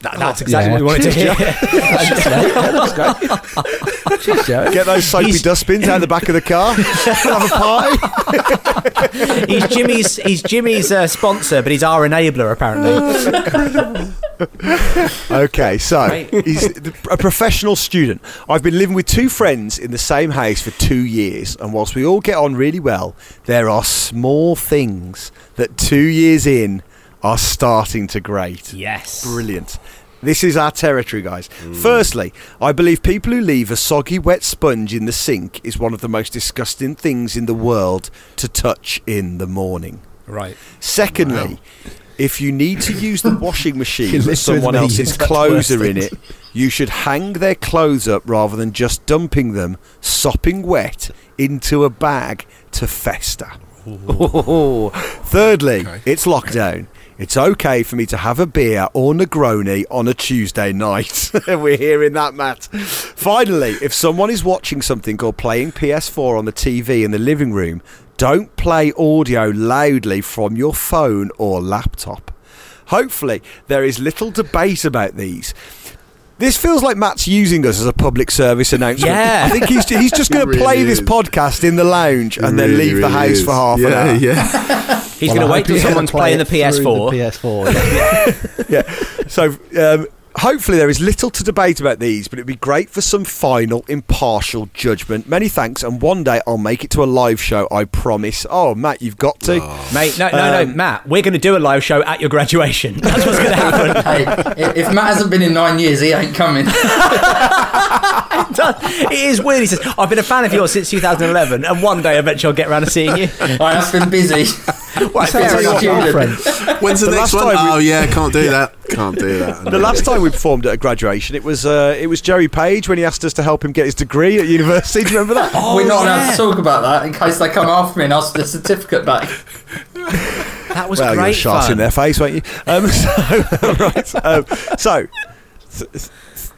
Speaker 4: That- that's exactly
Speaker 3: Yeah.
Speaker 4: what we wanted to hear.
Speaker 3: Cheers, Joe.
Speaker 2: Get those soapy
Speaker 4: He's-
Speaker 2: dustbins out of the back of the car, have a party.
Speaker 4: he's Jimmy's. He's Jimmy's uh, sponsor, but he's our enabler apparently.
Speaker 2: Okay, so
Speaker 4: Right.
Speaker 2: he's a professional student. I've been living with two friends in the same house for two years, and whilst we all get on really well, there are small things that two years in are starting to grate.
Speaker 4: yes.
Speaker 2: Brilliant. This is our territory, guys. Firstly, I believe people who leave a soggy, wet sponge in the sink is one of the most disgusting things in the world to touch in the morning.
Speaker 4: Right.
Speaker 2: Secondly, if you need to use the washing machine
Speaker 3: live
Speaker 2: someone
Speaker 3: me,
Speaker 2: else's clothes are in it, you should hang their clothes up rather than just dumping them, sopping wet, into a bag to fester. Thirdly, it's lockdown. It's okay for me to have a beer or Negroni on a Tuesday night. We're hearing that, Matt. Finally, if someone is watching something or playing PS4 on the TV in the living room, don't play audio loudly from your phone or laptop. Hopefully, there is little debate about these. This feels like Matt's using us as a public service announcement.
Speaker 4: Yeah.
Speaker 2: I think he's, he's just going to
Speaker 7: He
Speaker 2: play
Speaker 7: really
Speaker 2: this podcast in the lounge and then
Speaker 7: Really,
Speaker 2: leave the house
Speaker 7: is.
Speaker 2: for half
Speaker 7: yeah,
Speaker 2: an hour.
Speaker 7: Yeah.
Speaker 4: He's
Speaker 3: Well,
Speaker 4: going to wait
Speaker 3: hope
Speaker 4: till someone's
Speaker 3: play
Speaker 4: playing the PS4.
Speaker 3: The PS4. yeah.
Speaker 2: yeah. So um, hopefully there is little to debate about these, but it'd be great for some final impartial judgment. Many thanks, and one day I'll make it to a live show. I promise. Oh, Matt, you've got to. Oh.
Speaker 4: Mate, no, no, no, um, Matt. We're going to do a live show at your graduation. That's what's going to happen.
Speaker 6: Hey, if Matt hasn't been in nine years, he ain't coming.
Speaker 4: it is weird. He says, "I've been a fan of yours since 2011, and one day eventually I'll get around to seeing you."
Speaker 6: I have been busy.
Speaker 4: Well,
Speaker 6: Fair
Speaker 4: fair
Speaker 6: enough.
Speaker 4: enough.
Speaker 3: Our friends.
Speaker 7: When's the,
Speaker 2: The
Speaker 7: next
Speaker 2: last
Speaker 7: one?
Speaker 2: time oh, we-
Speaker 7: Oh yeah, can't do that. Can't do that.
Speaker 2: The last time we performed at a graduation, it was uh, it was Jerry Page when he asked us to help him get his degree at university. Do you remember that?
Speaker 6: We're not allowed to talk about that in case they come after me and ask for the certificate back.
Speaker 4: That was
Speaker 2: well, you're
Speaker 4: great
Speaker 2: shot
Speaker 4: fun.
Speaker 2: in their face, won't you? Um, so, right. Um, so, th- th-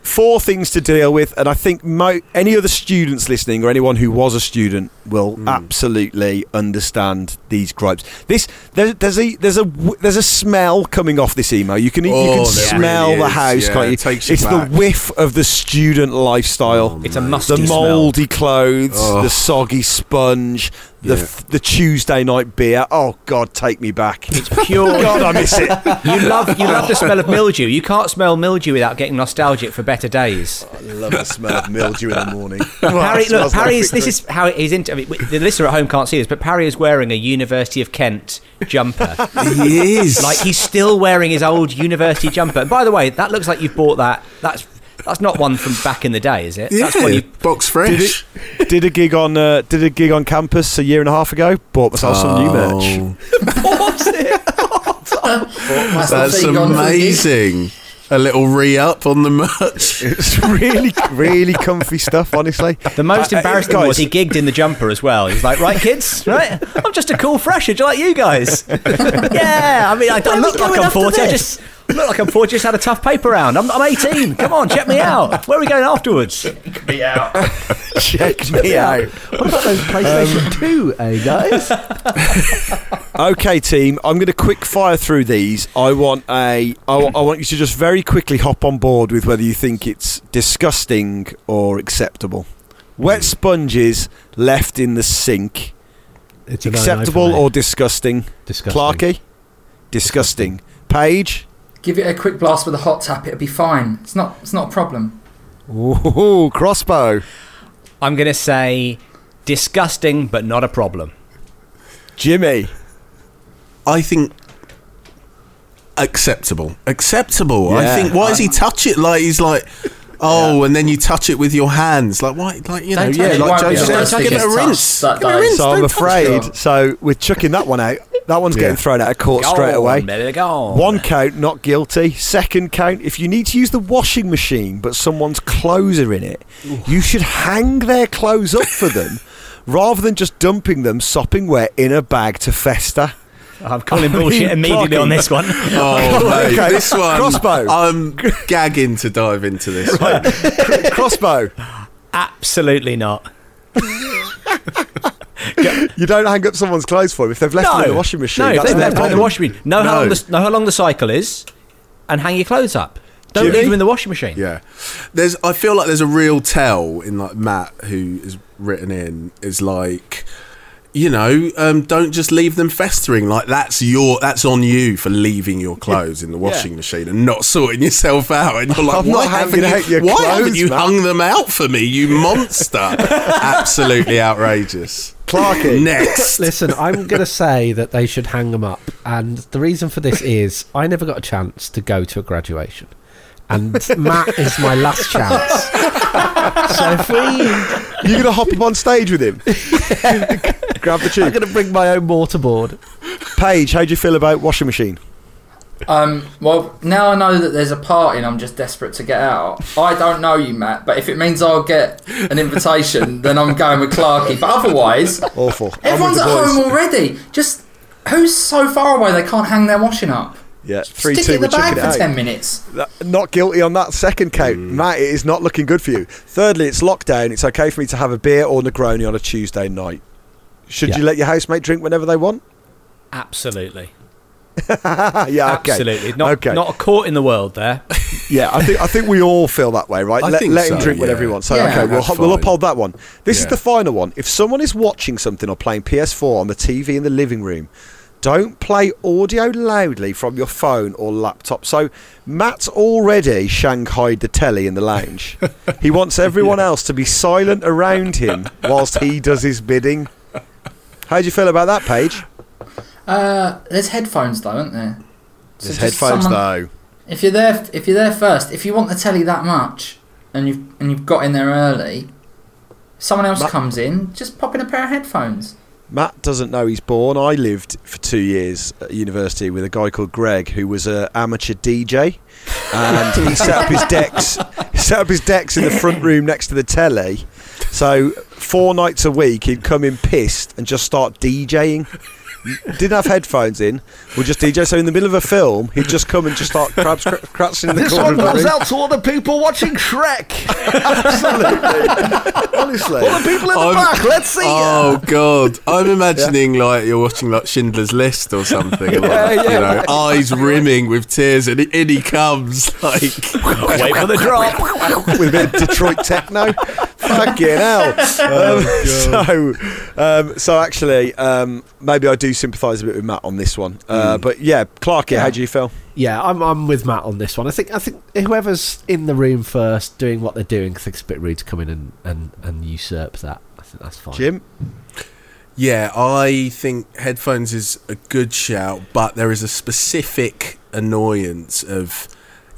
Speaker 2: four things to deal with, and I think mo- any other students listening or anyone who was a student will
Speaker 7: Hmm.
Speaker 2: absolutely understand these gripes. This there, there's a there's a w- there's a smell coming off this email. You can you
Speaker 7: Oh,
Speaker 2: can smell
Speaker 7: really
Speaker 2: the house,
Speaker 7: Yeah,
Speaker 2: can't you?
Speaker 7: it takes you
Speaker 2: it's
Speaker 7: back.
Speaker 2: the whiff of the student lifestyle.
Speaker 7: Oh,
Speaker 4: It's a musty
Speaker 2: the mouldy clothes,
Speaker 7: Oh.
Speaker 2: the soggy sponge, the
Speaker 7: Yeah.
Speaker 2: f- the Tuesday night beer. Oh God, take me back.
Speaker 4: It's pure.
Speaker 2: God, I miss it.
Speaker 4: You love you love the smell of mildew. You can't smell mildew without getting nostalgic for better days.
Speaker 2: Oh, I love the smell of mildew in the morning.
Speaker 4: Parry,
Speaker 2: It
Speaker 4: look,
Speaker 2: smells like
Speaker 4: Parry is. This is how he's into. I mean, the listener at home can't see this, but Parry is wearing a University of Kent jumper.
Speaker 7: He is
Speaker 4: like he's still wearing his old university jumper. And by the way, that looks like you've bought that. That's That's not one from back in the day, is it?
Speaker 7: Yeah,
Speaker 4: That's one you.
Speaker 7: box
Speaker 2: Did
Speaker 7: fresh.
Speaker 2: it? Did a gig on uh, did a gig on campus a year and a half ago. Bought myself some new merch.
Speaker 6: That's, the
Speaker 7: That's
Speaker 6: thing on the gig.
Speaker 7: amazing. A little re up on the merch.
Speaker 2: It's really really comfy stuff. Honestly,
Speaker 4: The most
Speaker 2: Uh, uh,
Speaker 4: embarrassing was he gigged in the jumper as well. He's like, right, kids, right? I'm just a cool fresher, just like you guys. yeah, I mean, I, I
Speaker 3: Where are we
Speaker 4: look like I'm
Speaker 3: after
Speaker 4: 40. I just look like I'm 40. Just had a tough paper round. I'm, I'm 18. Come on, check me out. Where are we going afterwards?
Speaker 6: Be out.
Speaker 2: check me out.
Speaker 3: What about those PlayStation 2, eh, guys?
Speaker 2: Okay, team. I'm going to quick fire through these. I want a. I, want you to just very quickly hop on board with whether you think it's disgusting or acceptable. Wet sponges left in the sink.
Speaker 3: It's
Speaker 2: acceptable or disgusting?
Speaker 3: disgusting?
Speaker 2: Clarky? Disgusting. Page?
Speaker 6: Give it a quick blast with a hot tap. It'll be fine. It's not. It's not a problem.
Speaker 2: Ooh, crossbow.
Speaker 4: I'm going to say disgusting, but not a problem.
Speaker 2: Jimmy.
Speaker 7: I think acceptable. Acceptable. I think. Why does he touch it like he's like? Oh, and then you touch it with your hands, like why? Like you know,
Speaker 6: Don't
Speaker 7: yeah,
Speaker 6: touch it.
Speaker 7: like Joe
Speaker 6: be
Speaker 7: said, give it a rinse. Give it a rinse.
Speaker 2: So I'm
Speaker 7: don't touch
Speaker 2: afraid.
Speaker 6: it.
Speaker 2: So we're chucking that one out. That one's
Speaker 7: Yeah.
Speaker 2: getting thrown out of court
Speaker 4: Go
Speaker 2: straight away.
Speaker 4: on, baby.
Speaker 2: One count, not guilty. Second count, if you need to use the washing machine but someone's clothes are in it, you should hang their clothes up for them rather than just dumping them sopping wet in a bag to fester.
Speaker 4: I'm calling
Speaker 2: I mean,
Speaker 4: bullshit immediately on this one.
Speaker 7: Oh, mate,
Speaker 2: Okay,
Speaker 7: this one.
Speaker 2: crossbow.
Speaker 7: I'm gagging to dive into this. one.
Speaker 2: Crossbow,
Speaker 4: Absolutely not.
Speaker 2: you don't hang up someone's clothes for them if they've left them in the washing machine.
Speaker 4: No, they've left them in the washing machine. Know how
Speaker 7: No.
Speaker 4: long the, know how long the cycle is, and hang your clothes up. Don't
Speaker 2: Jimmy?
Speaker 4: leave them in the washing machine.
Speaker 7: Yeah, there's. I feel like there's a real tell in like Matt who is written in is like, you know, um, don't just leave them festering. Like that's your that's on you for leaving your clothes in the washing machine and not sorting yourself out. And you're like,
Speaker 2: I'm
Speaker 7: why
Speaker 2: not
Speaker 7: haven't
Speaker 2: hanging
Speaker 7: you,
Speaker 2: out your
Speaker 7: why haven't you
Speaker 2: Matt."
Speaker 7: hung them out for me, you monster? Absolutely outrageous.
Speaker 2: Clarky.
Speaker 7: Next,
Speaker 3: Listen, I'm going to say that they should hang them up. And the reason for this is I never got a chance to go to a graduation. And Matt is my last chance. So if we.
Speaker 2: You're going to hop up on stage with him? Grab the
Speaker 3: I'm
Speaker 2: tube.
Speaker 3: going to bring my own mortarboard.
Speaker 2: Page, how do you feel about washing machine?
Speaker 6: Um, well, now I know that there's a party and I'm just desperate to get out. I don't know you, Matt, but if it means I'll get an invitation, then I'm going with Clarky. But otherwise,
Speaker 2: Awful. I'm
Speaker 6: everyone's
Speaker 2: with
Speaker 6: at
Speaker 2: boys.
Speaker 6: home already. Just who's so far away they can't hang their washing up?
Speaker 2: Yeah, three
Speaker 6: Stick
Speaker 2: two.
Speaker 6: it in
Speaker 2: We're
Speaker 6: the bag for ten minutes.
Speaker 2: Not guilty on that second count, mm. Matt. It is not looking good for you. Thirdly, it's lockdown. It's okay for me to have a beer or Negroni on a Tuesday night. Should
Speaker 3: Yeah.
Speaker 2: you let your housemate drink whenever they want?
Speaker 4: Absolutely.
Speaker 2: yeah, okay.
Speaker 4: Absolutely. Not,
Speaker 2: okay.
Speaker 4: not a court in the world there.
Speaker 2: Yeah, I think I think we all feel that way, right?
Speaker 7: I
Speaker 2: let
Speaker 7: think
Speaker 2: let him
Speaker 7: so,
Speaker 2: drink whenever he wants. So
Speaker 6: Yeah,
Speaker 2: okay, we'll,
Speaker 7: that's
Speaker 2: we'll uphold that one. This is the final one. If someone is watching something or playing PS4 on the TV in the living room, don't play audio loudly from your phone or laptop. So Matt's already shanghaied the telly in the lounge. he wants everyone else to be silent around him whilst he does his bidding. How do you feel about that, Page?
Speaker 6: Uh, there's headphones though, aren't there? So
Speaker 2: There's headphones
Speaker 6: someone-
Speaker 2: though.
Speaker 6: If you're there, if you're there first, if you want the telly that much, and you've and you've got in there early, someone else
Speaker 2: Matt-
Speaker 6: comes in, just pop in a pair of headphones.
Speaker 2: Matt doesn't know he's born. I lived for two years at university with a guy called Greg, who was an amateur DJ, and he set up his decks. He set up his decks in the front room next to the telly. So four nights a week, he'd come in pissed and just start DJing. Didn't have headphones in. Would just DJ. So in the middle of a film, he'd just come and just start crabs, cr- crouching in the
Speaker 3: This
Speaker 2: corner
Speaker 3: one
Speaker 2: of
Speaker 3: goes out to all the people watching Shrek.
Speaker 2: Absolutely, honestly.
Speaker 3: All the people in the
Speaker 7: I'm-
Speaker 3: back, let's see
Speaker 7: Oh God! I'm imagining like you're watching like Schindler's List or something. and, like,
Speaker 2: Yeah, yeah.
Speaker 7: You know, eyes rimming with tears, and in he comes like.
Speaker 4: Wait for the drop.
Speaker 2: with a bit of Detroit techno. Fucking hell. Um, so, um, so actually, um, maybe I do sympathise a bit with Matt on this one. Uh, But yeah, Clark, yeah, how do you feel?
Speaker 3: Yeah, I'm, I'm with Matt on this one. I think I think whoever's in the room first doing what they're doing, I think it's a bit rude to come in and, and, and usurp that. I think that's fine.
Speaker 2: Jim?
Speaker 7: Yeah, I think headphones is a good shout, but there is a specific annoyance of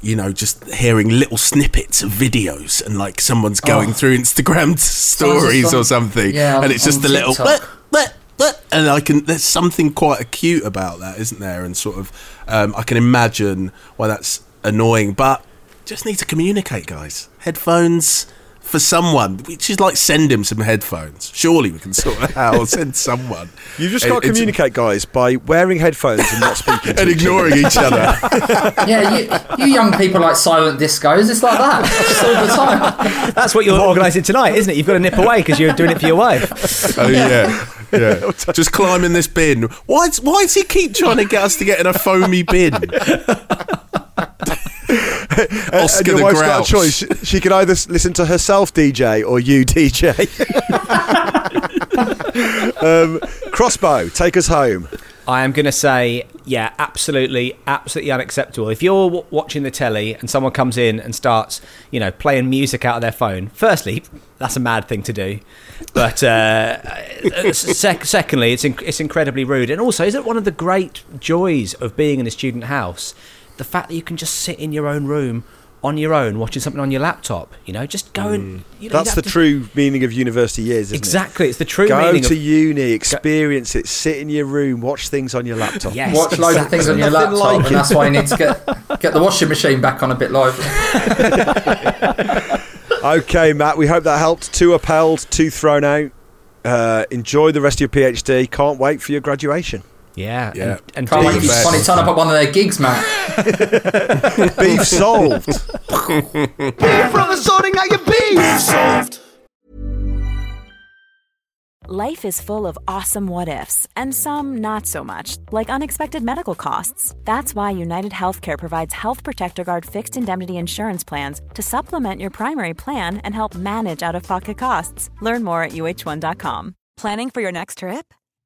Speaker 7: you know, just hearing little snippets of videos and like someone's going
Speaker 6: Oh.
Speaker 7: through Instagram stories or something,
Speaker 6: yeah,
Speaker 7: and it's just a little. "Bleh, bleh, bleh," And I can, there's something quite acute about that, isn't there? And sort of, um, I can imagine why that's annoying, but just need to communicate, guys. Headphones for someone. We should like send him some headphones. Surely we can sort it out. Or send someone.
Speaker 2: You've just
Speaker 7: It-
Speaker 2: got to communicate, guys, by wearing headphones and not speaking to
Speaker 7: and
Speaker 2: each
Speaker 7: ignoring each other.
Speaker 6: Yeah, you, you young people like silent discos. It's like that just all the time.
Speaker 4: That's what you're organising tonight, isn't it? You've got to nip away because you're doing it for your wife.
Speaker 7: Oh yeah, yeah. Just climb in this bin. Why? Why does he keep trying to get us to get in a foamy bin? Oscar
Speaker 2: and your
Speaker 7: the
Speaker 2: wife's got a choice. She, she can either listen to herself DJ or you DJ. um, crossbow, take us home.
Speaker 4: I am going to say, yeah, absolutely, absolutely unacceptable. If you're w- watching the telly and someone comes in and starts, you know, playing music out of their phone, firstly, that's a mad thing to do. But uh, uh, sec- secondly, it's inc- it's incredibly rude. And also, isn't one of the great joys of being in a student house the fact that you can just sit in your own room on your own watching something on your laptop? You know, just go and you know,
Speaker 2: That's the
Speaker 4: to-
Speaker 2: true meaning of university years, isn't
Speaker 4: Exactly, it's the true?
Speaker 2: Go
Speaker 4: meaning
Speaker 2: to
Speaker 4: of
Speaker 2: uni, experience it, sit in your room, watch things on your laptop.
Speaker 4: Yes.
Speaker 6: Watch loads of things on your
Speaker 2: Nothing
Speaker 6: laptop,
Speaker 2: like
Speaker 6: and that's why you need to get get the washing machine back on a bit lively.
Speaker 2: Okay, Matt, we hope that helped. Two upheld, two thrown out. Uh, enjoy the rest of your PhD. Can't wait for your graduation.
Speaker 4: Yeah,
Speaker 7: Yeah.
Speaker 4: and, and
Speaker 6: Can't
Speaker 4: do-
Speaker 6: wait for you finally turn up at one of their gigs, Matt.
Speaker 2: Beef solved.
Speaker 5: Beef brother sorting out your beef. Solved.
Speaker 8: Life is full of awesome what ifs, and some not so much, like unexpected medical costs. That's why United Healthcare provides Health Protector Guard fixed indemnity insurance plans to supplement your primary plan and help manage out of pocket costs. Learn more at uh1.com. Planning for your next trip?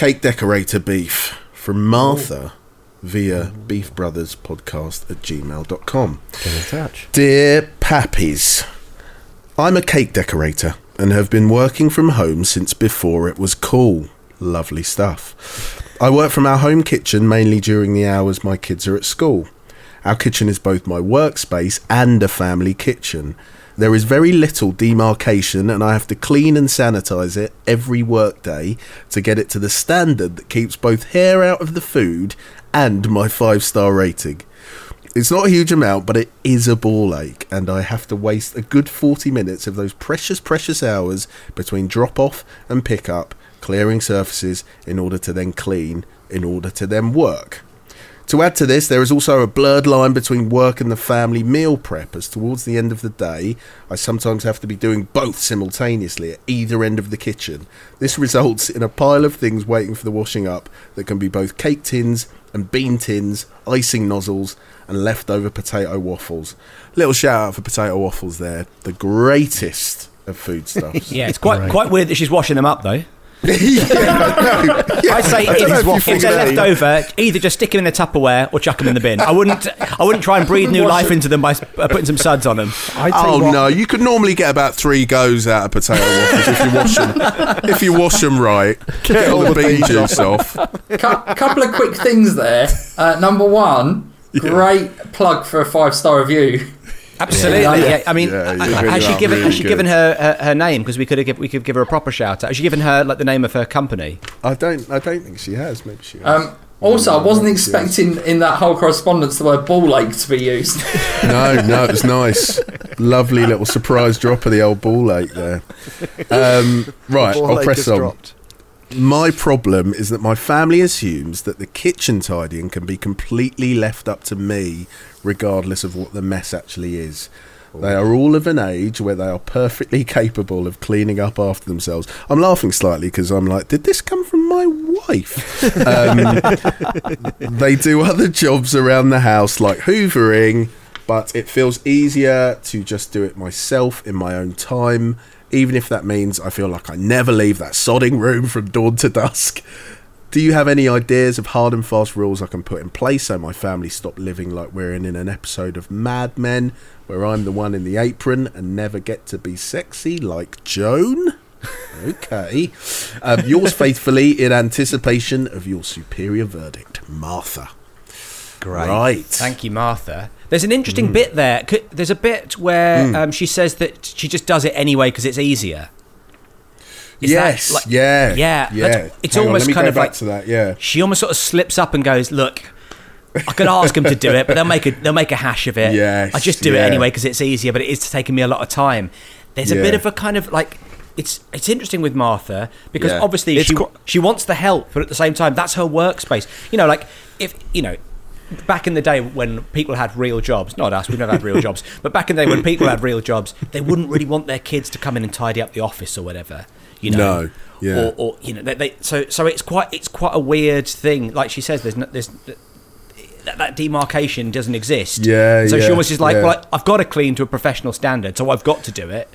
Speaker 7: Cake decorator beef from Martha via beefbrotherspodcast at gmail.com.
Speaker 3: Get in touch.
Speaker 7: Dear Pappies, I'm a cake decorator and have been working from home since before it was cool. Lovely stuff. I work from our home kitchen mainly during the hours my kids are at school. Our kitchen is both my workspace and a family kitchen. There is very little demarcation, and I have to clean and sanitize it every workday to get it to the standard that keeps both hair out of the food and my five star rating. It's not a huge amount, but it is a ball ache, and I have to waste a good 40 minutes of those precious, precious hours between drop off and pick up, clearing surfaces in order to then clean, in order to then work. To add to this, there is also a blurred line between work and the family meal prep, as towards the end of the day, I sometimes have to be doing both simultaneously at either end of the kitchen. This results in a pile of things waiting for the washing up that can be both cake tins and bean tins, icing nozzles, and leftover potato waffles. Little shout out for potato waffles there, the greatest of foodstuffs.
Speaker 4: yeah, it's quite
Speaker 3: Right.
Speaker 4: quite weird that she's washing them up though.
Speaker 7: yeah, I know. Yeah.
Speaker 4: I'd say
Speaker 2: I don't
Speaker 4: if,
Speaker 2: if you
Speaker 4: if
Speaker 2: think
Speaker 4: they're
Speaker 2: that-
Speaker 4: left over, either just stick them in the Tupperware or chuck them in the bin. I wouldn't. I wouldn't try and breathe new life into them by uh, putting some suds on them.
Speaker 3: I tell
Speaker 7: Oh
Speaker 3: you what,
Speaker 7: no! You could normally get about three goes out of potato waffles if you wash them. if you wash them right, get, all the bean juice off.
Speaker 6: Cou- couple of quick things there. Uh, number one, great plug for a five star review.
Speaker 4: Absolutely.
Speaker 6: Yeah.
Speaker 4: Yeah. I mean,
Speaker 7: Yeah, you really
Speaker 4: has she given
Speaker 7: really
Speaker 4: has she
Speaker 7: good.
Speaker 4: given her, her her name because we could have give, we could give her a proper shout out. Has she given her like the name of her company?
Speaker 7: I don't. I don't think she has. Maybe she has.
Speaker 6: Um, also, I wasn't expecting in that whole correspondence the word ball ache to be used.
Speaker 7: no, no, it was nice. Lovely little surprise drop of the old ball ache there. Um, right,
Speaker 2: Ball
Speaker 7: I'll press
Speaker 2: has
Speaker 7: on.
Speaker 2: dropped.
Speaker 7: My problem is that my family assumes that the kitchen tidying can be completely left up to me, regardless of what the mess actually is. They are all of an age where they are perfectly capable of cleaning up after themselves. I'm laughing slightly because I'm like, did this come from my wife? um, they do other jobs around the house like hoovering, but it feels easier to just do it myself in my own time, even if that means I feel like I never leave that sodding room from dawn to dusk. Do you have any ideas of hard and fast rules I can put in place so my family stop living like we're in, in an episode of Mad Men where I'm the one in the apron and never get to be sexy like Joan? Okay. Um, yours faithfully in anticipation of your superior verdict, Martha.
Speaker 2: Great.
Speaker 7: Right.
Speaker 4: Thank you, Martha. There's an interesting bit there. There's a bit where um, she says that she just does it anyway because it's easier. Is that,
Speaker 7: yes.
Speaker 4: like-
Speaker 7: yeah.
Speaker 4: yeah,
Speaker 7: Yeah.
Speaker 4: it's
Speaker 7: Hang on,
Speaker 4: almost
Speaker 7: me
Speaker 4: kind of
Speaker 7: back
Speaker 4: like-
Speaker 7: to that. Yeah.
Speaker 4: She almost sort of slips up and goes, "Look, I could ask them to do it, but they'll make a they'll make a hash of it.
Speaker 7: Yes,
Speaker 4: I just do it anyway because it's easier, but it is taking me a lot of time." There's a
Speaker 7: Yeah.
Speaker 4: bit of a kind of like it's it's interesting with Martha because
Speaker 2: Yeah.
Speaker 4: obviously
Speaker 2: It's
Speaker 4: she
Speaker 2: qu-
Speaker 4: she wants the help, but at the same time that's her workspace. You know, like if you know. Back in the day when people had real jobs, not us, we've never had real jobs, but back in the day when people had real jobs, they wouldn't really want their kids to come in and tidy up the office or whatever. You know,
Speaker 7: No, yeah.
Speaker 4: or, or you know, they, they, so so it's quite it's quite a weird thing. Like she says, there's no, there's that, that demarcation doesn't exist.
Speaker 7: Yeah,
Speaker 4: So she
Speaker 7: yeah,
Speaker 4: almost is like,
Speaker 7: yeah.
Speaker 4: well, I've got to clean to a professional standard, so I've got to do it.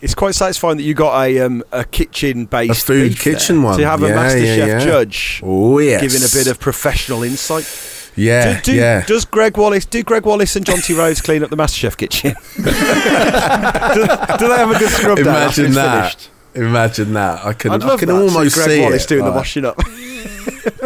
Speaker 2: It's quite satisfying that you got a um, a kitchen based
Speaker 7: A food kitchen one.
Speaker 2: To have a master
Speaker 7: yeah,
Speaker 2: chef
Speaker 7: yeah.
Speaker 2: judge
Speaker 7: Oh, yes.
Speaker 2: giving a bit of professional insight.
Speaker 7: Yeah.
Speaker 2: do, do,
Speaker 7: yeah.
Speaker 2: Does Gregg Wallace do Gregg Wallace and John Torode clean up the MasterChef kitchen? do, do they have a good scrub down after
Speaker 7: Imagine
Speaker 2: it's
Speaker 7: that.
Speaker 2: finished?
Speaker 7: Imagine that. I can,
Speaker 2: I'd
Speaker 7: I can
Speaker 2: that.
Speaker 7: almost
Speaker 2: see Gregg
Speaker 7: see
Speaker 2: Wallace
Speaker 7: it,
Speaker 2: doing the washing up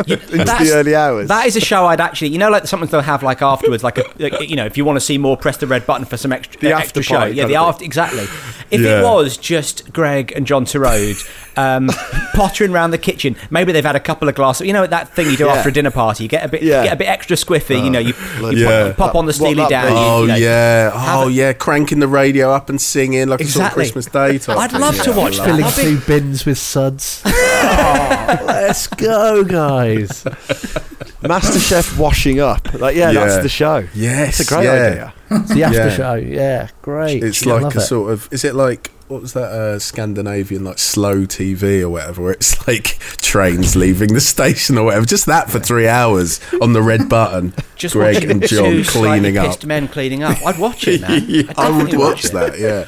Speaker 4: You-
Speaker 2: into
Speaker 4: that's-
Speaker 2: the early hours.
Speaker 4: That is a show I'd actually, you know, like something they'll have like afterwards, like a, like, you know, if you want to see more, press the red button for some extra,
Speaker 2: The
Speaker 4: uh,
Speaker 2: after
Speaker 4: extra show. Yeah, the after, exactly. If
Speaker 7: Yeah.
Speaker 4: it was just Gregg and John Torode um, pottering around the kitchen, maybe they've had a couple of glasses. You know that thing you do
Speaker 2: Yeah.
Speaker 4: after a dinner party, you get a bit,
Speaker 2: Yeah.
Speaker 4: get a bit extra squiffy. you know, you, you,
Speaker 7: Yeah.
Speaker 4: pop, you pop on the steely
Speaker 2: that
Speaker 4: down. you-
Speaker 7: Oh
Speaker 4: you know,
Speaker 7: yeah,
Speaker 4: have
Speaker 7: oh
Speaker 4: a-
Speaker 7: yeah, cranking the radio up and singing like
Speaker 4: Exactly.
Speaker 7: a sort of Christmas Day type.
Speaker 4: I'd
Speaker 7: thing.
Speaker 4: love to watch that.
Speaker 7: love
Speaker 3: Filling
Speaker 4: I'll be-
Speaker 3: two bins with suds. Let's go, guys.
Speaker 2: MasterChef washing up. Like, yeah,
Speaker 7: Yeah.
Speaker 2: that's the show.
Speaker 7: Yes,
Speaker 2: It's a great
Speaker 7: yeah.
Speaker 2: idea.
Speaker 3: It's the after
Speaker 7: Yeah.
Speaker 3: show. Yeah, great.
Speaker 7: It's
Speaker 3: I
Speaker 7: like a
Speaker 3: it.
Speaker 7: sort of. Is it like what was that uh, Scandinavian like slow TV or whatever? Where it's like trains leaving the station or whatever. Just that for three hours on the red button.
Speaker 4: Just
Speaker 7: Gregg
Speaker 4: watching
Speaker 7: and John
Speaker 4: two
Speaker 7: cleaning up.
Speaker 4: pissed men cleaning up. I'd watch it, man.
Speaker 7: Yeah,
Speaker 4: I'd
Speaker 7: I watch
Speaker 4: it.
Speaker 7: that. Yeah.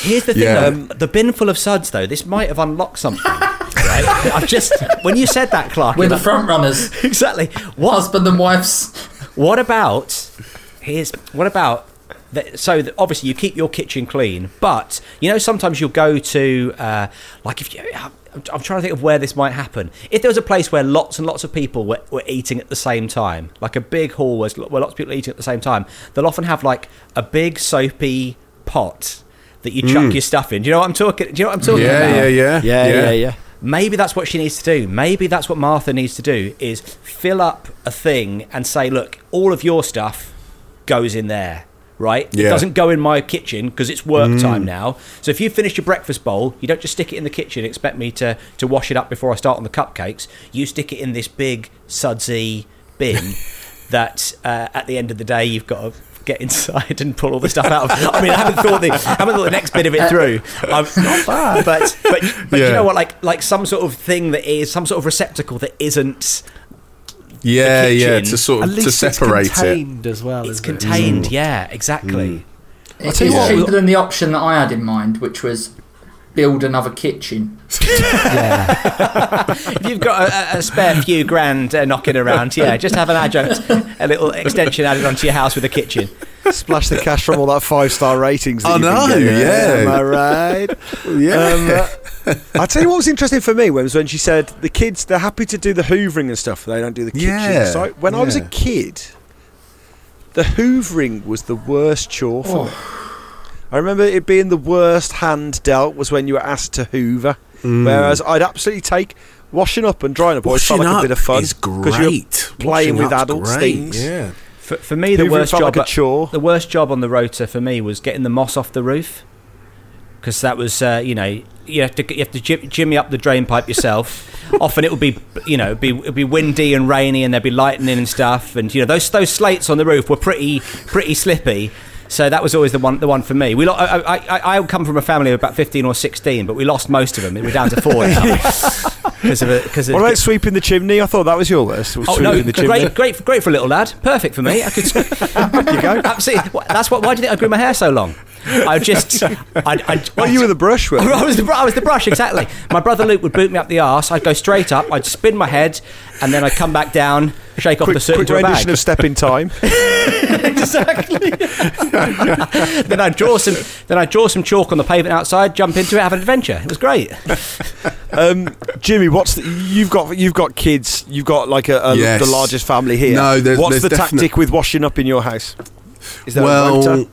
Speaker 4: Here's the thing,
Speaker 7: Yeah.
Speaker 4: um, the bin full of suds, though. This might have unlocked something. right? I've just when you said that, Clark,
Speaker 6: We're the
Speaker 4: like,
Speaker 6: front runners,
Speaker 4: exactly. What
Speaker 6: husband and wife's.
Speaker 4: what about here's what about that, so that obviously you keep your kitchen clean, but you know sometimes you'll go to uh, like if you. I'm I'm trying to think of where this might happen. If there was a place where lots and lots of people were, were eating at the same time, like a big hall where, where lots of people are eating at the same time, they'll often have like a big soapy pot that you chuck your stuff in. Do you know what I'm talking? Do you know what I'm talking
Speaker 7: Mm. Yeah,
Speaker 4: about?
Speaker 7: yeah, yeah,
Speaker 2: Yeah, yeah, yeah.
Speaker 4: Maybe that's what she needs to do. Maybe that's what Martha needs to do is fill up a thing and say, look, all of your stuff goes in there, right? It doesn't go in my kitchen because it's work time now. So if you finish your breakfast bowl, you don't just stick it in the kitchen, and expect me to, to wash it up before I start on the cupcakes. You stick it in this big sudsy bin that uh, at the end of the day you've got to get inside and pull all the stuff out of. I mean, I haven't thought the I haven't thought the next bit of it through. Um, not bad, but but but you know what? Like like some sort of thing that is some sort of receptacle that isn't.
Speaker 7: Yeah,
Speaker 4: The
Speaker 7: yeah. To sort
Speaker 3: At
Speaker 7: of
Speaker 3: least
Speaker 7: to separate
Speaker 3: it's
Speaker 7: it.
Speaker 3: contained as well.
Speaker 4: It's
Speaker 3: isn't it?
Speaker 4: contained. Mm. Yeah, exactly. Mm.
Speaker 6: It's
Speaker 2: tell you what,
Speaker 6: cheaper than the option that I had in mind, which was build another kitchen.
Speaker 4: If you've got a, a spare few grand uh, knocking around, yeah, just have an adjunct, a little extension added onto your house with a kitchen.
Speaker 2: Splash the cash from all that five star ratings. That
Speaker 7: I
Speaker 2: you've been
Speaker 7: know,
Speaker 2: getting.
Speaker 7: yeah.
Speaker 2: Am I right?
Speaker 7: Yeah.
Speaker 2: Um, I'll tell you what was interesting for me was when she said the kids they're happy to do the hoovering and stuff. They don't do the kitchen.
Speaker 7: Yeah,
Speaker 2: So I- when I was a kid, the hoovering was the worst chore for me. I remember it being the worst hand dealt was when you were asked to hoover. Whereas I'd absolutely take washing up and drying up. Always felt
Speaker 7: Washing
Speaker 2: like a bit of fun
Speaker 7: is
Speaker 2: you're
Speaker 7: great.
Speaker 2: playing
Speaker 7: Washing
Speaker 2: with
Speaker 7: up's
Speaker 2: adults
Speaker 7: great,
Speaker 2: things.
Speaker 7: Yeah.
Speaker 4: For, for me, the
Speaker 2: Hoovering
Speaker 4: worst job,
Speaker 2: like a chore.
Speaker 4: the worst job on the rota for me was getting the moss off the roof, because that was, uh, you know, you have to you have to jim- jimmy up the drain pipe yourself. Often it would be, you know, it'd be it'd be windy and rainy, and there'd be lightning and stuff, and you know those those slates on the roof were pretty pretty slippy. So that was always the one, the one for me. We, lo- I, I, I, I come from a family of about fifteen or sixteen, but we lost most of them. We're down to four now because of because of.
Speaker 2: What about sweeping the chimney? I thought that was your list. was
Speaker 4: Oh no!
Speaker 2: the chimney.
Speaker 4: Great, great, great for a little lad. Perfect for me. I could.
Speaker 2: you go.
Speaker 4: Absolutely. That's what. Why do you think I grew my hair so long? I just. I, I,
Speaker 2: Well, you were the brush, were
Speaker 4: I was the I was the brush exactly. My brother Luke would boot me up the arse. I'd go straight up. I'd spin my head, and then I'd come back down, shake off
Speaker 2: Quick,
Speaker 4: the soot
Speaker 2: quick
Speaker 4: into a bag.
Speaker 2: rendition of Step in Time.
Speaker 4: exactly. then I'd draw some. Then I'd draw some chalk on the pavement outside, jump into it, have an adventure. It was great.
Speaker 2: Um, Jimmy, what's the, you've got? You've got kids. You've got like a, a
Speaker 7: Yes.
Speaker 2: the largest family here.
Speaker 7: No, there's-
Speaker 2: what's
Speaker 7: there's
Speaker 2: the
Speaker 7: definite-
Speaker 2: tactic with washing up in your house? Is there a
Speaker 7: well,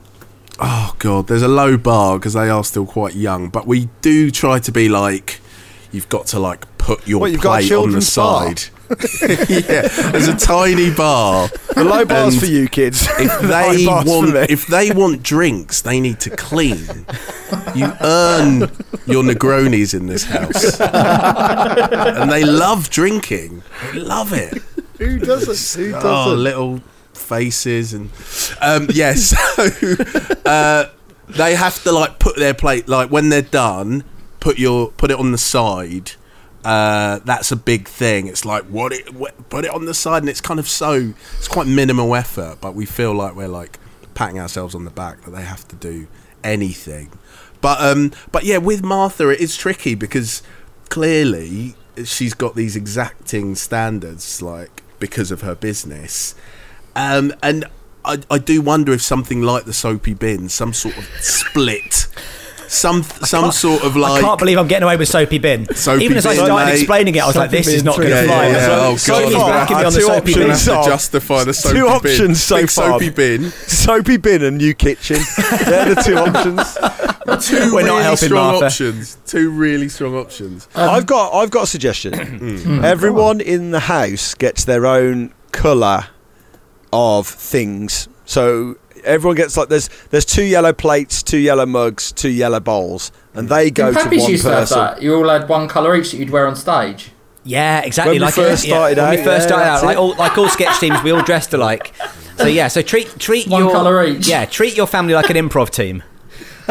Speaker 7: oh god, there's a low bar because they are still quite young, but we do try to be like, you've got to like put your
Speaker 2: What, you've got a
Speaker 7: plate on the
Speaker 2: children's bar?
Speaker 7: yeah, there's a tiny bar.
Speaker 2: The low bars
Speaker 7: And
Speaker 2: for you kids.
Speaker 7: If they want, if they want drinks, they need to clean. You earn your Negronis in this house, and they love drinking. They love it.
Speaker 2: Who doesn't? Who doesn't?
Speaker 7: Oh, little faces and um, yes. so uh, they have to like put their plate like when they're done, put your put it on the side. Uh, that's a big thing. It's like what it wh- put it on the side, and it's kind of so it's quite minimal effort, but we feel like we're like patting ourselves on the back that they have to do anything. But um, but yeah, with Martha, it is tricky because clearly she's got these exacting standards, like because of her business, um, and I, I do wonder if something like the soapy bin, some sort of split, some some sort of like.
Speaker 4: I can't believe I'm getting away with soapy bin.
Speaker 7: Soapy
Speaker 4: Even as I
Speaker 7: bin,
Speaker 4: started
Speaker 7: mate.
Speaker 4: explaining it, I was like,
Speaker 3: Soapy
Speaker 4: "This is not going to
Speaker 3: three.
Speaker 4: fly."
Speaker 7: Yeah, yeah, oh,
Speaker 2: So
Speaker 7: God,
Speaker 4: He's
Speaker 2: far,
Speaker 4: backing me
Speaker 2: our
Speaker 4: the
Speaker 2: two
Speaker 4: soapy bin.
Speaker 7: Gonna
Speaker 2: options
Speaker 7: have
Speaker 2: are
Speaker 7: to justify the soapy
Speaker 2: two
Speaker 7: bin.
Speaker 2: options so
Speaker 7: Big
Speaker 2: far.
Speaker 7: soapy bin.
Speaker 2: soapy bin and new kitchen. They're the two options.
Speaker 7: Two
Speaker 4: We're not
Speaker 7: really
Speaker 4: helping
Speaker 7: strong
Speaker 4: Martha.
Speaker 7: options. Two really strong options.
Speaker 2: Um, I've got I've got a suggestion. Hmm. Hmm. Everyone in the house gets their own colour of things. So everyone gets like there's there's two yellow plates, two yellow mugs, two yellow bowls, and they go to
Speaker 6: Puppies
Speaker 2: one
Speaker 6: used to have
Speaker 2: person.
Speaker 6: that. You all had one colour each that you'd wear on stage.
Speaker 4: Yeah, exactly.
Speaker 2: When we
Speaker 4: like
Speaker 2: first
Speaker 4: yeah,
Speaker 2: started
Speaker 4: when
Speaker 2: out,
Speaker 4: we first
Speaker 2: yeah,
Speaker 4: started out,
Speaker 2: that's
Speaker 4: like
Speaker 2: it.
Speaker 4: all, like all sketch teams, we all dressed alike. So yeah, so treat treat
Speaker 6: One
Speaker 4: your
Speaker 6: colour each.
Speaker 4: Yeah, treat your family like an improv team.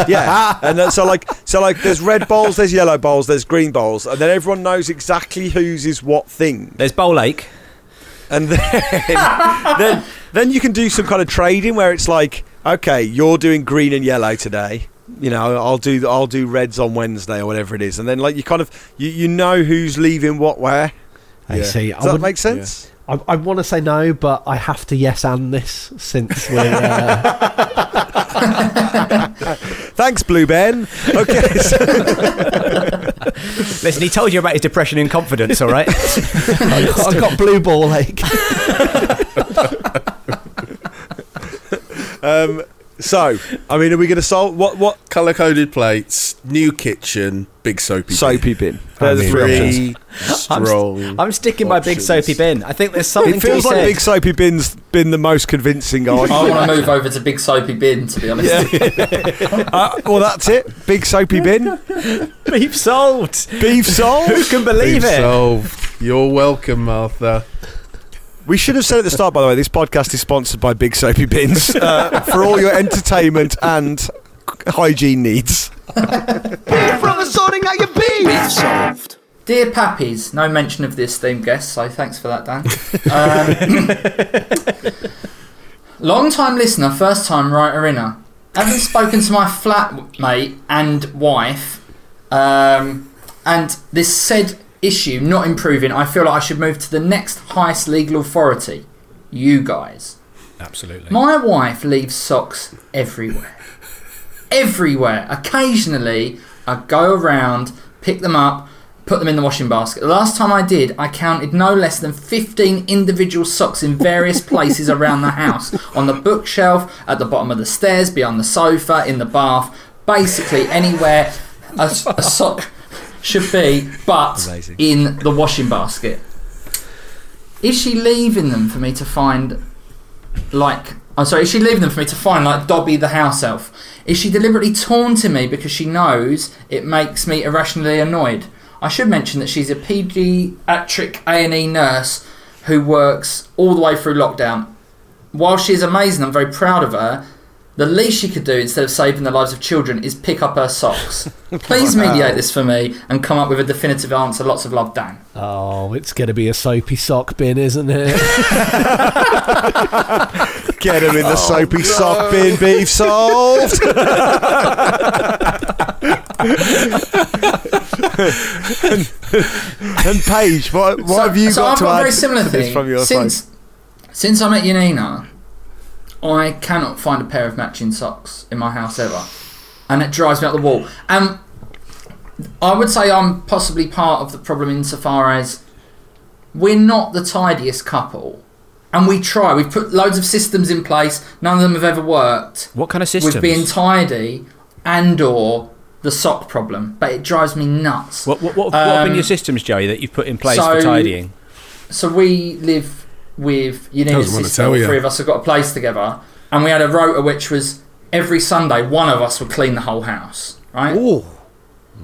Speaker 2: Yeah, and then, so like so like there's red bowls, there's yellow bowls, there's green bowls, and then everyone knows exactly whose is what thing.
Speaker 4: There's Bowl Lake.
Speaker 2: And then, then then you can do some kind of trading where it's like, okay, you're doing green and yellow today. You know, I'll do I'll do reds on Wednesday or whatever it is, and then like you kind of you, you know who's leaving what where.
Speaker 3: I see. I
Speaker 2: Does that
Speaker 3: would-
Speaker 2: make sense?
Speaker 3: I, I want to say no, but I have to yes and this since we're. Uh,
Speaker 2: Thanks, Blue Ben. Okay, so-
Speaker 4: Listen, he told you about his depression and confidence. All right.
Speaker 3: I got, I got blue ball ache.
Speaker 2: um, so I mean, are we going to solve what what
Speaker 7: Color coded plates, new kitchen, big soapy. bin.
Speaker 2: soapy bin? They're the
Speaker 3: mean,
Speaker 2: three options.
Speaker 7: Three
Speaker 4: I'm,
Speaker 7: strong.
Speaker 4: I'm sticking by big soapy bin. I think there's something
Speaker 2: It feels
Speaker 4: to be
Speaker 2: like
Speaker 4: said.
Speaker 2: Big Soapy Bin's been the most convincing
Speaker 6: I want to move over to Big Soapy Bin, to be honest.
Speaker 2: uh, well, that's it. Big Soapy Bin.
Speaker 4: Beef solved.
Speaker 2: Beef solved.
Speaker 4: Who can believe
Speaker 7: Beef
Speaker 4: it?
Speaker 7: solved. You're welcome, Martha.
Speaker 2: We should have said at the start, by the way, this podcast is sponsored by Big Soapy Bins uh, for all your entertainment and hygiene needs.
Speaker 5: Beef from the sorting out your beef. solved.
Speaker 6: Dear Pappies, no mention of the esteemed guest, so thanks for that, Dan. Um, long time listener, first time writer inner. Having spoken to my flatmate and wife, um, and this said issue not improving, I feel like I should move to the next highest legal authority. You guys.
Speaker 4: Absolutely.
Speaker 6: My wife leaves socks everywhere. Everywhere. Occasionally, I go around, pick them up, put them in the washing basket. The last time I did, I counted no less than 15 individual socks in various places around the house on the bookshelf, at the bottom of the stairs, behind the sofa, in the bath. Basically, anywhere a, a sock should be, but
Speaker 2: Amazing.
Speaker 6: in the washing basket. Is she leaving them for me to find like I'm sorry, is she leaving them for me to find like Dobby the house elf? Is she deliberately taunting me because she knows it makes me irrationally annoyed? I should mention that she's a paediatric A&E nurse who works all the way through lockdown. While she is amazing, I'm very proud of her. The least she could do instead of saving the lives of children is pick up her socks. Please mediate this for me and come up with a definitive answer. Lots of love, Dan.
Speaker 3: Oh, it's going to be a soapy sock bin, isn't it?
Speaker 2: Get him in the oh, soapy sock bin, beef solved. and, and Page, what, what
Speaker 6: so,
Speaker 2: have you
Speaker 6: so
Speaker 2: got
Speaker 6: I've
Speaker 2: to
Speaker 6: got a
Speaker 2: add
Speaker 6: very similar
Speaker 2: to this
Speaker 6: thing.
Speaker 2: from your
Speaker 6: since,
Speaker 2: side?
Speaker 6: since I met Yanina, I cannot find a pair of matching socks in my house ever. And it drives me up the wall. And I would say I'm possibly part of the problem insofar as we're not the tidiest couple. And we try. We've put loads of systems in place. None of them have ever worked.
Speaker 4: What kind of systems?
Speaker 6: With being tidy and or the sock problem. But it drives me nuts.
Speaker 4: What, what, what, what have been
Speaker 6: Um,
Speaker 4: your systems, Joey, that you've put in place
Speaker 6: so-
Speaker 4: for tidying?
Speaker 6: so we live with Yanina's
Speaker 7: Doesn't
Speaker 6: sister.
Speaker 7: tell
Speaker 6: All three of us have got a place together, and we had a rota which was every Sunday one of us would clean the whole house, right?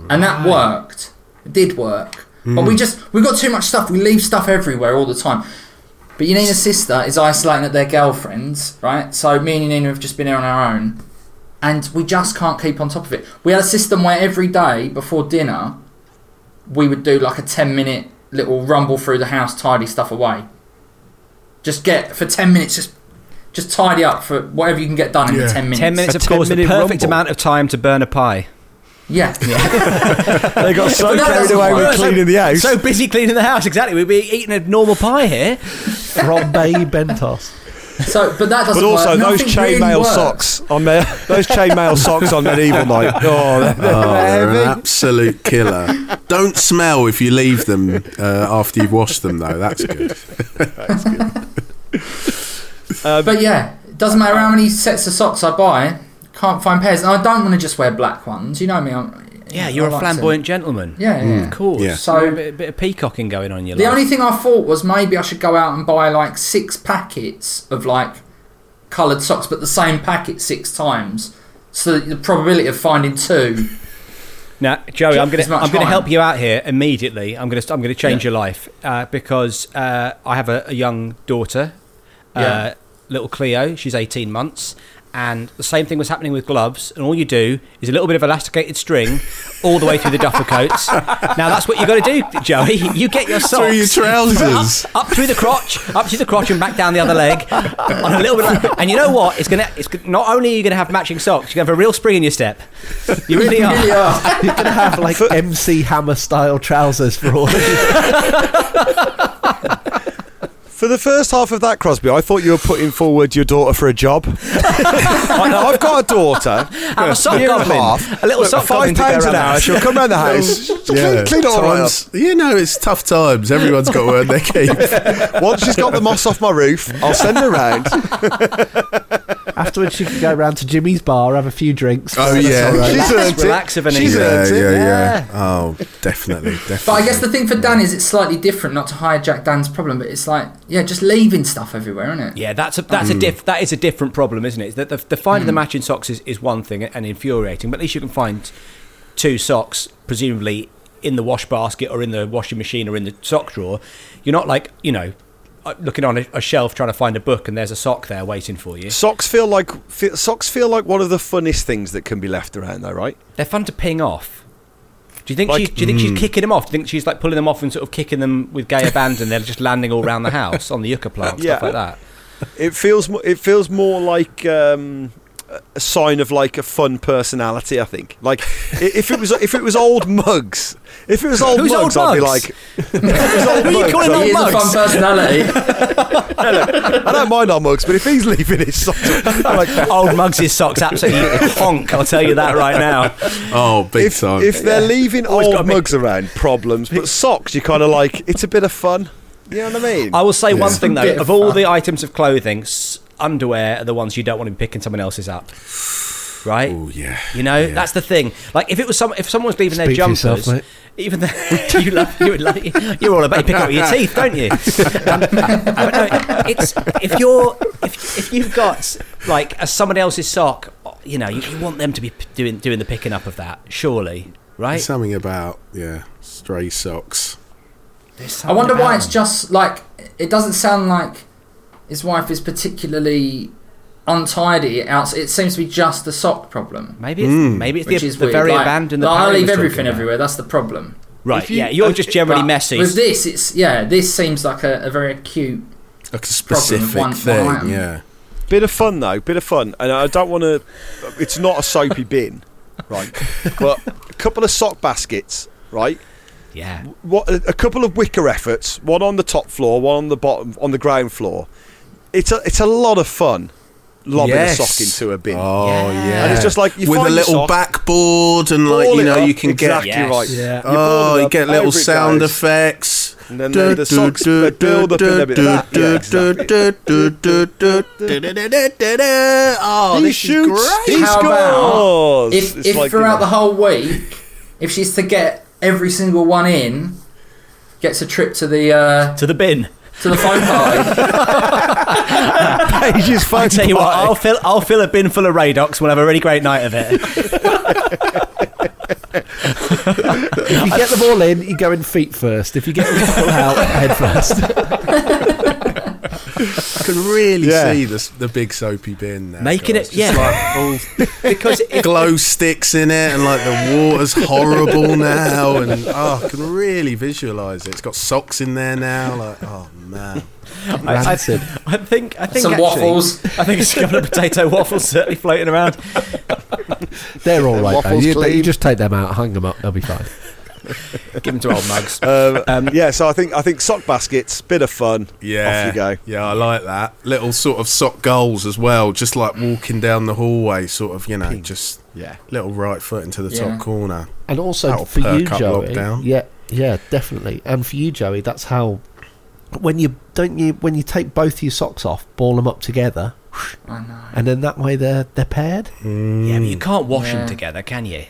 Speaker 6: And that worked. It did work, but we hmm. just we got too much stuff. We leave stuff everywhere all the time. But Yanina's sister is isolating at their girlfriends, right? So me and Yanina have just been here on our own, and we just can't keep on top of it. We had a system where every day before dinner, we would do like a 10 minute little rumble through the house, tidy stuff away. Just get for 10 minutes, just just tidy up for whatever you can get done in
Speaker 7: Yeah.
Speaker 6: the 10 minutes.
Speaker 4: Ten minutes, of course, the perfect
Speaker 2: rumble.
Speaker 4: amount of time to burn a pie.
Speaker 6: Yeah.
Speaker 2: They got so
Speaker 6: But that
Speaker 2: carried away with cleaning the house.
Speaker 4: So busy cleaning the house, exactly. We'd be eating a normal pie here.
Speaker 3: From Fray Bentos.
Speaker 6: So, but that doesn't
Speaker 2: But also
Speaker 6: work.
Speaker 2: those
Speaker 6: Nothing really
Speaker 2: chainmail socks on there, those chainmail socks on medieval night. Oh, they're, they're
Speaker 7: Oh, they're an absolute killer. Don't smell if you leave them uh, after you've washed them, though. That's good. That's good.
Speaker 6: But yeah, it doesn't matter how many sets of socks I buy, can't find pairs. And I don't want to just wear black ones. You know me. I'm,
Speaker 4: Yeah, you're a
Speaker 6: like to-
Speaker 4: flamboyant gentleman.
Speaker 6: Yeah, yeah.
Speaker 4: Of course.
Speaker 7: Yeah.
Speaker 6: So-
Speaker 4: a bit, bit of peacocking going on in your
Speaker 6: The
Speaker 4: life.
Speaker 6: only thing I thought was maybe I should go out and buy like six packets of like coloured socks, but the same packet six times, so that the probability of finding two.
Speaker 4: Now, Joey, I'm going to I'm going to help you out here immediately. I'm going to I'm going to change
Speaker 6: Yeah.
Speaker 4: your life uh, because uh, I have a, a young daughter, uh, little Cleo. She's 18 months, and the same thing was happening with gloves. And all you do is a little bit of elasticated string all the way through the duffel coats. Now that's what you've got to do, Joey. You get your socks
Speaker 7: Through your trousers.
Speaker 4: up, up through the crotch, up through the crotch, and back down the other leg on a little bit. Of, and you know what? It's gonna. It's gonna- not only are you going to have matching socks, you're going to have a real spring in your step. You really are.
Speaker 6: Really are.
Speaker 3: You're going to have like MC Hammer style trousers for all of you.
Speaker 2: For the first half of that, Crosby, I thought you were putting forward your daughter for a job. I know, I've got a daughter.
Speaker 4: a sock
Speaker 2: year and a half.
Speaker 4: A little
Speaker 2: Look,
Speaker 4: sock
Speaker 2: five
Speaker 4: goblin to go
Speaker 2: pounds an hour. She'll come round the house. clean, clean it all right
Speaker 7: times, you know, it's tough times. Everyone's got to earn their keep.
Speaker 2: Once she's got the moss off my roof, I'll send her round.
Speaker 3: Afterwards, she can go round to Jimmy's bar, have a few drinks.
Speaker 7: Oh, yeah.
Speaker 3: all right.
Speaker 2: She's earned it.
Speaker 4: relax, Ebenezer.
Speaker 2: She's
Speaker 7: yeah,
Speaker 2: earned
Speaker 7: yeah,
Speaker 2: it.
Speaker 7: yeah, Oh, definitely, definitely.
Speaker 6: But I guess the thing for Dan is it's slightly different, not to hijack Dan's problem, but it's like, yeah, just leaving stuff everywhere, isn't it?
Speaker 4: Yeah, that's a that's a diff that is a different problem, isn't it? That the, the finding the matching socks is, is one thing and infuriating, but at least you can find two socks, presumably in the wash basket or in the washing machine or in the sock drawer. You're not like you know uh, looking on a, a shelf trying to find a book and there's a sock there waiting for you.
Speaker 2: Socks feel like fe- socks feel like one of the funnest things that can be left around, though, right?
Speaker 4: They're fun to ping off. Do you think
Speaker 2: Like-
Speaker 4: she's, do you think she's kicking them off? Do you think she's like pulling them off and sort of kicking them with gay abandon? They're just landing all around the house on the yucca plant,
Speaker 2: Yeah.
Speaker 4: stuff like that.
Speaker 2: It feels it feels more like um, a sign of like a fun personality. I think. Like if it was if it was old mugs, if it was old
Speaker 4: Who's
Speaker 2: mugs,
Speaker 4: old
Speaker 2: I'd be like, if it was old
Speaker 4: Who are you
Speaker 2: mugs,
Speaker 4: calling
Speaker 2: I'd-
Speaker 6: He is a fun personality.
Speaker 2: I don't mind old mugs, but if he's leaving his socks, I'm like,
Speaker 4: Old Muggs' socks absolutely honk. I'll tell you that right now.
Speaker 7: Oh, big
Speaker 2: if,
Speaker 7: time.
Speaker 2: if they're leaving
Speaker 4: Always
Speaker 2: old
Speaker 4: gotta
Speaker 2: mugs around, problems. But socks, you kind of like it's a bit of fun. You know what I mean?
Speaker 4: I will say one thing though:
Speaker 6: of
Speaker 4: of all
Speaker 6: fun.
Speaker 4: the items of clothing, s- underwear are the ones you don't want to be picking someone else's up. Right?
Speaker 7: Oh, yeah.
Speaker 4: You know,
Speaker 7: Yeah.
Speaker 4: that's the thing. Like if it was some, if someone was leaving their
Speaker 3: Speak for
Speaker 4: jumpers,
Speaker 3: yourself, mate.
Speaker 4: even though you love, you would love, you're all about you pick up your teeth, don't you? Um, but no, it's if you're if if you've got like a someone else's sock, you know, you, you want them to be doing doing the picking up of that, surely, right?
Speaker 7: There's something about, yeah, stray socks.
Speaker 6: I wonder
Speaker 4: something
Speaker 6: why it's just like it doesn't sound like his wife is particularly untidy out. It seems to be just the sock problem,
Speaker 4: Maybe it's hmm. maybe it's
Speaker 6: which
Speaker 4: the,
Speaker 6: is
Speaker 4: the
Speaker 6: weird.
Speaker 4: very
Speaker 6: like,
Speaker 4: abandoned. That
Speaker 6: like, I leave everything
Speaker 4: about.
Speaker 6: everywhere. That's the problem.
Speaker 4: Right?
Speaker 2: You-
Speaker 4: yeah, you're just generally
Speaker 6: But
Speaker 4: messy.
Speaker 6: With this, it's yeah. This seems like a, a very acute.
Speaker 7: Like a specific
Speaker 6: one- one
Speaker 7: thing,
Speaker 6: item.
Speaker 7: yeah.
Speaker 2: Bit of fun though, bit of fun, and I don't want to. It's not a soapy bin, right? But a couple of sock baskets, right?
Speaker 4: yeah.
Speaker 2: What a, a couple of wicker efforts, one on the top floor, one on the bottom, on the ground floor. It's a it's a lot of fun, lobbing
Speaker 7: Yes.
Speaker 2: a sock into a bin.
Speaker 7: Oh yeah,
Speaker 2: And it's just like you
Speaker 7: with a
Speaker 2: find your
Speaker 7: little
Speaker 2: sock,
Speaker 7: backboard and like you know
Speaker 2: up,
Speaker 7: you can
Speaker 2: exactly
Speaker 4: Yes.
Speaker 2: right.
Speaker 3: Yeah.
Speaker 7: Oh,
Speaker 2: it
Speaker 7: you get little sound
Speaker 2: goes,
Speaker 7: effects.
Speaker 2: and then the, the socks they build up in a bit of that. Yeah, exactly.
Speaker 7: Oh,
Speaker 2: He
Speaker 7: this
Speaker 2: shoots.
Speaker 7: is great.
Speaker 2: He
Speaker 6: How about
Speaker 2: scores.
Speaker 6: If, if
Speaker 2: like,
Speaker 6: throughout
Speaker 2: you know,
Speaker 6: the whole week, if she's to get every single one in, gets a trip to the uh,
Speaker 4: To the bin.
Speaker 6: To the phone party.
Speaker 2: Page's phone
Speaker 4: I tell you what, I'll fill I'll fill a bin full of Radox. We'll have a really great night of it.
Speaker 3: If you get them all in, you go in feet first. If you get them all out, head first.
Speaker 7: I can really
Speaker 2: Yeah.
Speaker 7: see the the big soapy bin now.
Speaker 4: Making
Speaker 7: guys.
Speaker 4: it-
Speaker 7: Just
Speaker 4: yeah.
Speaker 7: like all
Speaker 4: because it,
Speaker 7: glow sticks in it, and like the water's horrible now, and oh, I can really visualise it. It's got socks in there now. Like, oh man,
Speaker 4: I, I, I think I think
Speaker 6: Some
Speaker 4: actually,
Speaker 6: waffles.
Speaker 4: I think it's a couple of potato waffles certainly floating around.
Speaker 3: They're all right. Though. You, you just take them out, hang them up, they'll be fine.
Speaker 4: Give them to old mugs.
Speaker 2: Um, yeah, so I think I think sock baskets, bit of fun.
Speaker 7: yeah,
Speaker 2: off you go.
Speaker 7: Yeah, I like that little sort of sock goals as well. Just like walking down the hallway, sort of, you know, just
Speaker 2: Yeah,
Speaker 7: little right foot into the
Speaker 6: Yeah.
Speaker 7: top corner.
Speaker 3: And also
Speaker 7: That'll
Speaker 3: for you,
Speaker 7: perk up
Speaker 3: Joey.
Speaker 7: lockdown.
Speaker 3: Yeah, yeah, definitely. And for you, Joey, that's how. When you don't you when you take both your socks off, ball them up together,
Speaker 6: I know.
Speaker 3: and then that way they're they're paired.
Speaker 4: yeah, but you can't wash
Speaker 6: Yeah.
Speaker 4: them together, can you?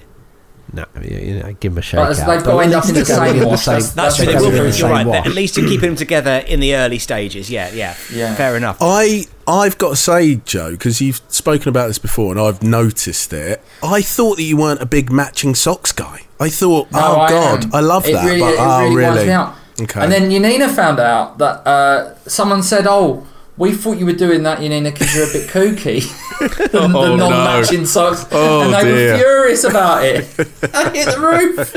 Speaker 3: No, you, you know, give him a shake
Speaker 6: But
Speaker 3: out.
Speaker 6: they've
Speaker 3: But
Speaker 6: got
Speaker 3: at
Speaker 6: end up
Speaker 3: least
Speaker 6: in the same wash.
Speaker 3: same-
Speaker 6: That's-
Speaker 4: That's
Speaker 6: They're
Speaker 4: true. They will,
Speaker 3: the
Speaker 4: you're
Speaker 3: same
Speaker 4: right.
Speaker 3: wash.
Speaker 4: At least you're keeping them together in the early stages. Yeah, yeah.
Speaker 6: Yeah.
Speaker 4: Fair enough.
Speaker 7: I I've got to say, Joe, because you've spoken about this before, and I've noticed it. I thought that you weren't a big matching socks guy. I thought,
Speaker 6: No,
Speaker 7: oh
Speaker 6: I
Speaker 7: god,
Speaker 6: am.
Speaker 7: I love
Speaker 6: It
Speaker 7: that.
Speaker 6: Really,
Speaker 7: but
Speaker 6: it
Speaker 7: oh
Speaker 6: really,
Speaker 7: really?
Speaker 6: me out.
Speaker 7: Okay.
Speaker 6: And then Yanina found out that uh, someone said, "Oh, we thought you were doing that, Yanina, because you're a bit kooky." the,
Speaker 7: Oh,
Speaker 6: the non-matching socks,
Speaker 7: Oh,
Speaker 6: and they
Speaker 7: dear.
Speaker 6: were furious about it. I hit the roof.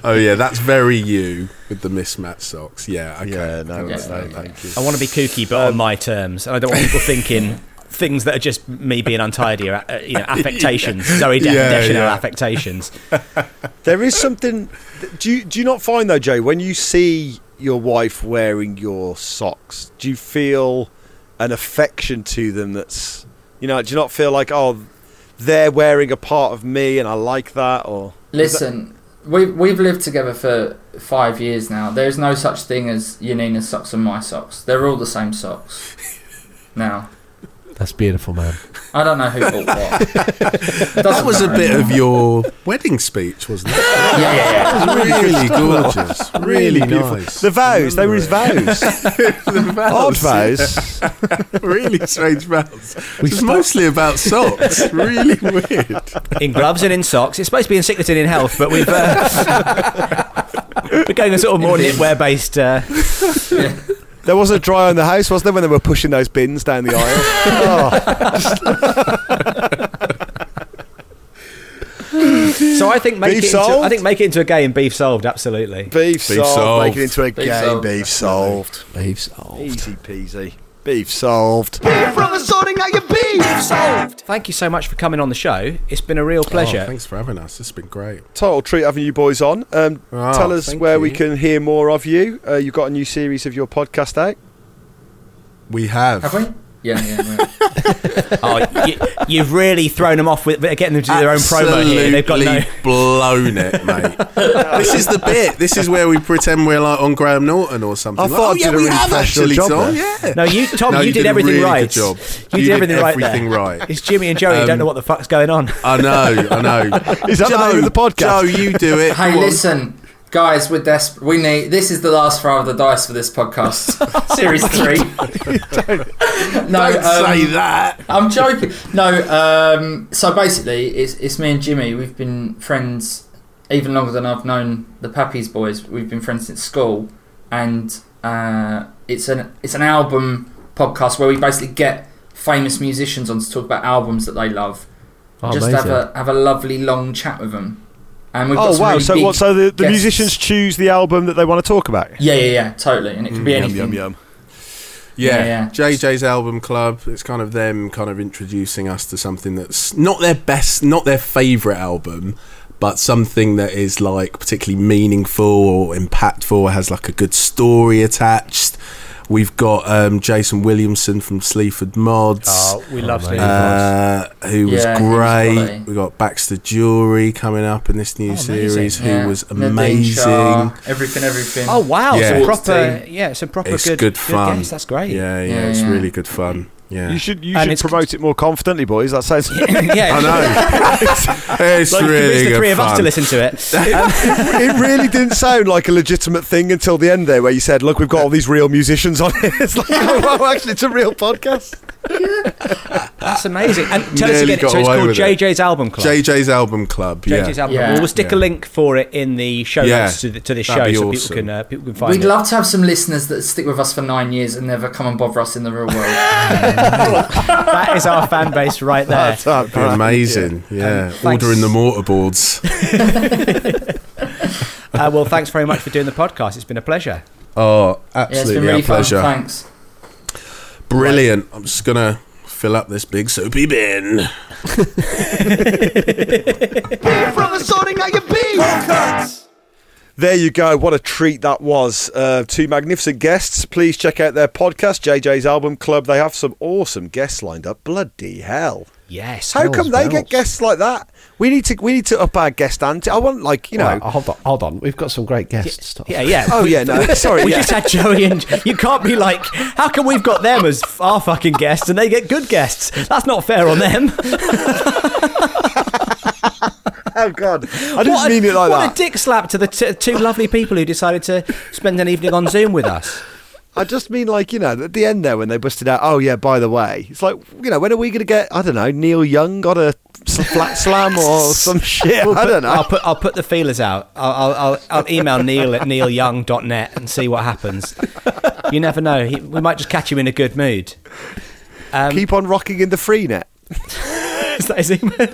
Speaker 7: oh yeah, that's very you with the mismatched socks. Yeah, okay.
Speaker 2: yeah, no,
Speaker 6: Yeah.
Speaker 2: no, thank you.
Speaker 4: I want to be kooky, but on my terms, and I don't want people thinking things that are just me being untidy or uh, you know affectations. Zoe De-
Speaker 7: Yeah,
Speaker 4: Deschanel
Speaker 7: yeah.
Speaker 4: affectations.
Speaker 2: There is something. Do you do you not find though, Joe, when you see your wife wearing your socks, do you feel an affection to them? That's you know, do you not feel like oh, they're wearing a part of me and I like that? Or
Speaker 6: Listen, we we've lived together for five years now. There's no such thing as Yanina's socks and my socks. They're all the same socks. Now,
Speaker 3: That's beautiful, man.
Speaker 6: I don't know who bought what.
Speaker 7: That was a bit of your wedding speech, wasn't it?
Speaker 6: yeah, yeah, yeah.
Speaker 7: That was really gorgeous, really nice.
Speaker 2: the vows, they were his vows,
Speaker 7: The
Speaker 2: odd
Speaker 7: vows,
Speaker 2: vows.
Speaker 7: really strange vows.
Speaker 3: We
Speaker 7: It's mostly about socks. Really weird.
Speaker 4: in gloves and in socks. It's supposed to be in sickness and in health, but we've uh, we're going a sort of more knitwear based. Uh,
Speaker 2: There wasn't a dryer in the house, was there, when they were pushing those bins down the aisle? Oh.
Speaker 4: so I think make
Speaker 2: Beef
Speaker 4: it into,
Speaker 2: solved?
Speaker 4: I think make it into a game. Beef solved. Absolutely.
Speaker 2: Beef, solved,
Speaker 7: solved.
Speaker 2: Make it into a
Speaker 6: Beef
Speaker 2: game.
Speaker 6: solved.
Speaker 2: Beef solved.
Speaker 3: Beef solved.
Speaker 2: Easy peasy. Beef solved.
Speaker 5: Beef from the sorting out your beef. Solved.
Speaker 4: Thank you so much for coming on the show. It's been a real pleasure.
Speaker 7: Oh, thanks for having us. This has been great.
Speaker 2: Total treat having you boys on. Um,
Speaker 7: Oh,
Speaker 2: tell us
Speaker 7: thank
Speaker 2: where we can hear more of you. Uh, you've got a new series of your podcast out.
Speaker 7: We have.
Speaker 6: Have we? Yeah, yeah. yeah.
Speaker 4: oh, you, you've really thrown them off with getting them to do their own promo here. They've got no.
Speaker 7: Absolutely blown it, mate. this is the bit. This is where we pretend we're like on Graham Norton or something.
Speaker 2: I
Speaker 7: Like,
Speaker 2: thought
Speaker 7: oh
Speaker 2: I
Speaker 7: yeah,
Speaker 2: did a
Speaker 7: we
Speaker 2: really
Speaker 7: have
Speaker 2: professional
Speaker 7: actually,
Speaker 2: job
Speaker 7: Tom. Yeah.
Speaker 4: No, you, Tom,
Speaker 7: No,
Speaker 4: you,
Speaker 7: you
Speaker 4: did,
Speaker 7: did
Speaker 4: everything
Speaker 7: really
Speaker 4: right.
Speaker 7: job.
Speaker 4: You,
Speaker 7: You
Speaker 4: did
Speaker 7: did
Speaker 4: everything right.
Speaker 7: everything
Speaker 4: there.
Speaker 7: right.
Speaker 4: It's Jimmy and Joey. who don't
Speaker 7: Um,
Speaker 4: know what the fuck's going on.
Speaker 7: I know, I know.
Speaker 2: Is that the
Speaker 7: Joe,
Speaker 2: name of the podcast?
Speaker 7: Joe, you do it.
Speaker 6: Hey,
Speaker 7: Go on.
Speaker 6: listen, guys, we're desperate. We need. This is the last throw of the dice for this podcast, series three. no,
Speaker 7: Don't
Speaker 6: um,
Speaker 7: say that.
Speaker 6: I'm joking. No, um, so basically, it's it's me and Jimmy. We've been friends even longer than I've known the Pappies boys. We've been friends since school, and uh, it's an it's an album podcast where we basically get famous musicians on to talk about albums that they love.
Speaker 3: Oh,
Speaker 6: just
Speaker 3: amazing.
Speaker 6: have a have a lovely long chat with them. And we've
Speaker 2: Oh
Speaker 6: some
Speaker 2: wow!
Speaker 6: really
Speaker 2: so
Speaker 6: big
Speaker 2: what? So the, the musicians choose the album that they want to talk about.
Speaker 6: Yeah, yeah, yeah, totally. And it could be mm,
Speaker 2: Yum
Speaker 6: anything.
Speaker 2: yum yum.
Speaker 7: Yeah,
Speaker 6: Yeah, yeah.
Speaker 7: JJ's album club. It's kind of them kind of introducing us to something that's not their best, not their favourite album, but something that is like particularly meaningful or impactful, has like a good story attached. We've got um, Jason Williamson from Sleaford Mods.
Speaker 4: Oh, we love
Speaker 3: amazing.
Speaker 4: Steve Mods.
Speaker 7: Uh, who was
Speaker 6: Yeah, he was
Speaker 7: great.
Speaker 6: quality.
Speaker 7: we got Baxter Dury coming up in this new
Speaker 4: Oh, amazing.
Speaker 7: series, who was amazing.
Speaker 6: Shah, everything, everything.
Speaker 4: Oh wow!
Speaker 7: Yeah.
Speaker 4: It's a proper,
Speaker 6: Team.
Speaker 4: yeah, some proper
Speaker 7: It's
Speaker 4: good,
Speaker 7: good, fun.
Speaker 4: guests. That's great.
Speaker 7: Yeah, yeah,
Speaker 6: Yeah,
Speaker 7: it's
Speaker 6: yeah.
Speaker 7: really good fun. Yeah,
Speaker 2: You should you
Speaker 4: And
Speaker 2: should
Speaker 4: it's-
Speaker 2: promote it more confidently, boys. That sounds.
Speaker 4: yeah.
Speaker 7: I know. it's
Speaker 4: Like,
Speaker 7: really
Speaker 4: convince the
Speaker 7: good
Speaker 4: three of us to listen to it.
Speaker 2: it really didn't sound like a legitimate thing until the end there, where you said, "Look, we've got all these real musicians on here." It's like, oh, wow, actually, it's a real podcast.
Speaker 4: That's amazing. And tell us
Speaker 7: Nearly
Speaker 4: again.
Speaker 7: got
Speaker 4: So it's called
Speaker 7: with it.
Speaker 4: JJ's Album Club.
Speaker 7: JJ's album club. Yeah.
Speaker 4: JJ's Album
Speaker 6: Yeah.
Speaker 4: Club. We'll stick a link for it in the show
Speaker 7: Yeah.
Speaker 4: notes to, the, to this show,
Speaker 7: That'd be
Speaker 4: so
Speaker 7: awesome.
Speaker 4: people can uh, people can find it.
Speaker 6: We'd
Speaker 4: it.
Speaker 6: love to have some listeners that stick with us for nine years and never come and bother us in the real world.
Speaker 4: That is our fan base right there.
Speaker 2: That's up,
Speaker 7: Be amazing. Yeah.
Speaker 4: thanks.
Speaker 7: Ordering the mortarboards.
Speaker 4: Uh, well, thanks very much for doing the podcast. It's been a pleasure.
Speaker 7: Oh,
Speaker 6: yeah, it's
Speaker 7: absolutely
Speaker 6: been really
Speaker 7: our pleasure.
Speaker 6: fun. Thanks.
Speaker 7: Brilliant. I'm just gonna fill up this big soapy bin.
Speaker 5: Beef from the sorting out your beef.
Speaker 2: There you go. What a treat that was. Uh, two magnificent guests. Please check out their podcast, JJ's Album Club. They have some awesome guests lined up. Bloody hell!
Speaker 4: Yes.
Speaker 2: How come they
Speaker 3: bells.
Speaker 2: get guests like that? We need to we need to up our guest ante. I want like you know.
Speaker 3: Right, hold on, hold on. We've got some great guests. Tom.
Speaker 4: Yeah, yeah.
Speaker 2: Oh yeah, no, sorry.
Speaker 4: We
Speaker 2: yeah.
Speaker 4: just had Joey and you can't be like, how come we've got them as our fucking guests and they get good guests? That's not fair on them.
Speaker 2: Oh god, I didn't
Speaker 4: what a,
Speaker 2: mean it like
Speaker 4: what
Speaker 2: that.
Speaker 4: a dick slap to the t- two lovely people who decided to spend an evening on Zoom with us.
Speaker 2: I just mean like you know at the end there when they busted out. Oh yeah, by the way, it's like you know when are we going to get I don't know Neil Young on a flat slam or some shit? I don't know.
Speaker 4: I'll put I'll put the feelers out. I'll I'll, I'll, I'll email Neil at neilyoung.net and see what happens. You never know. He, we might just catch him in a good mood. Um,
Speaker 2: Keep on rocking in the free net.
Speaker 4: Is that his email?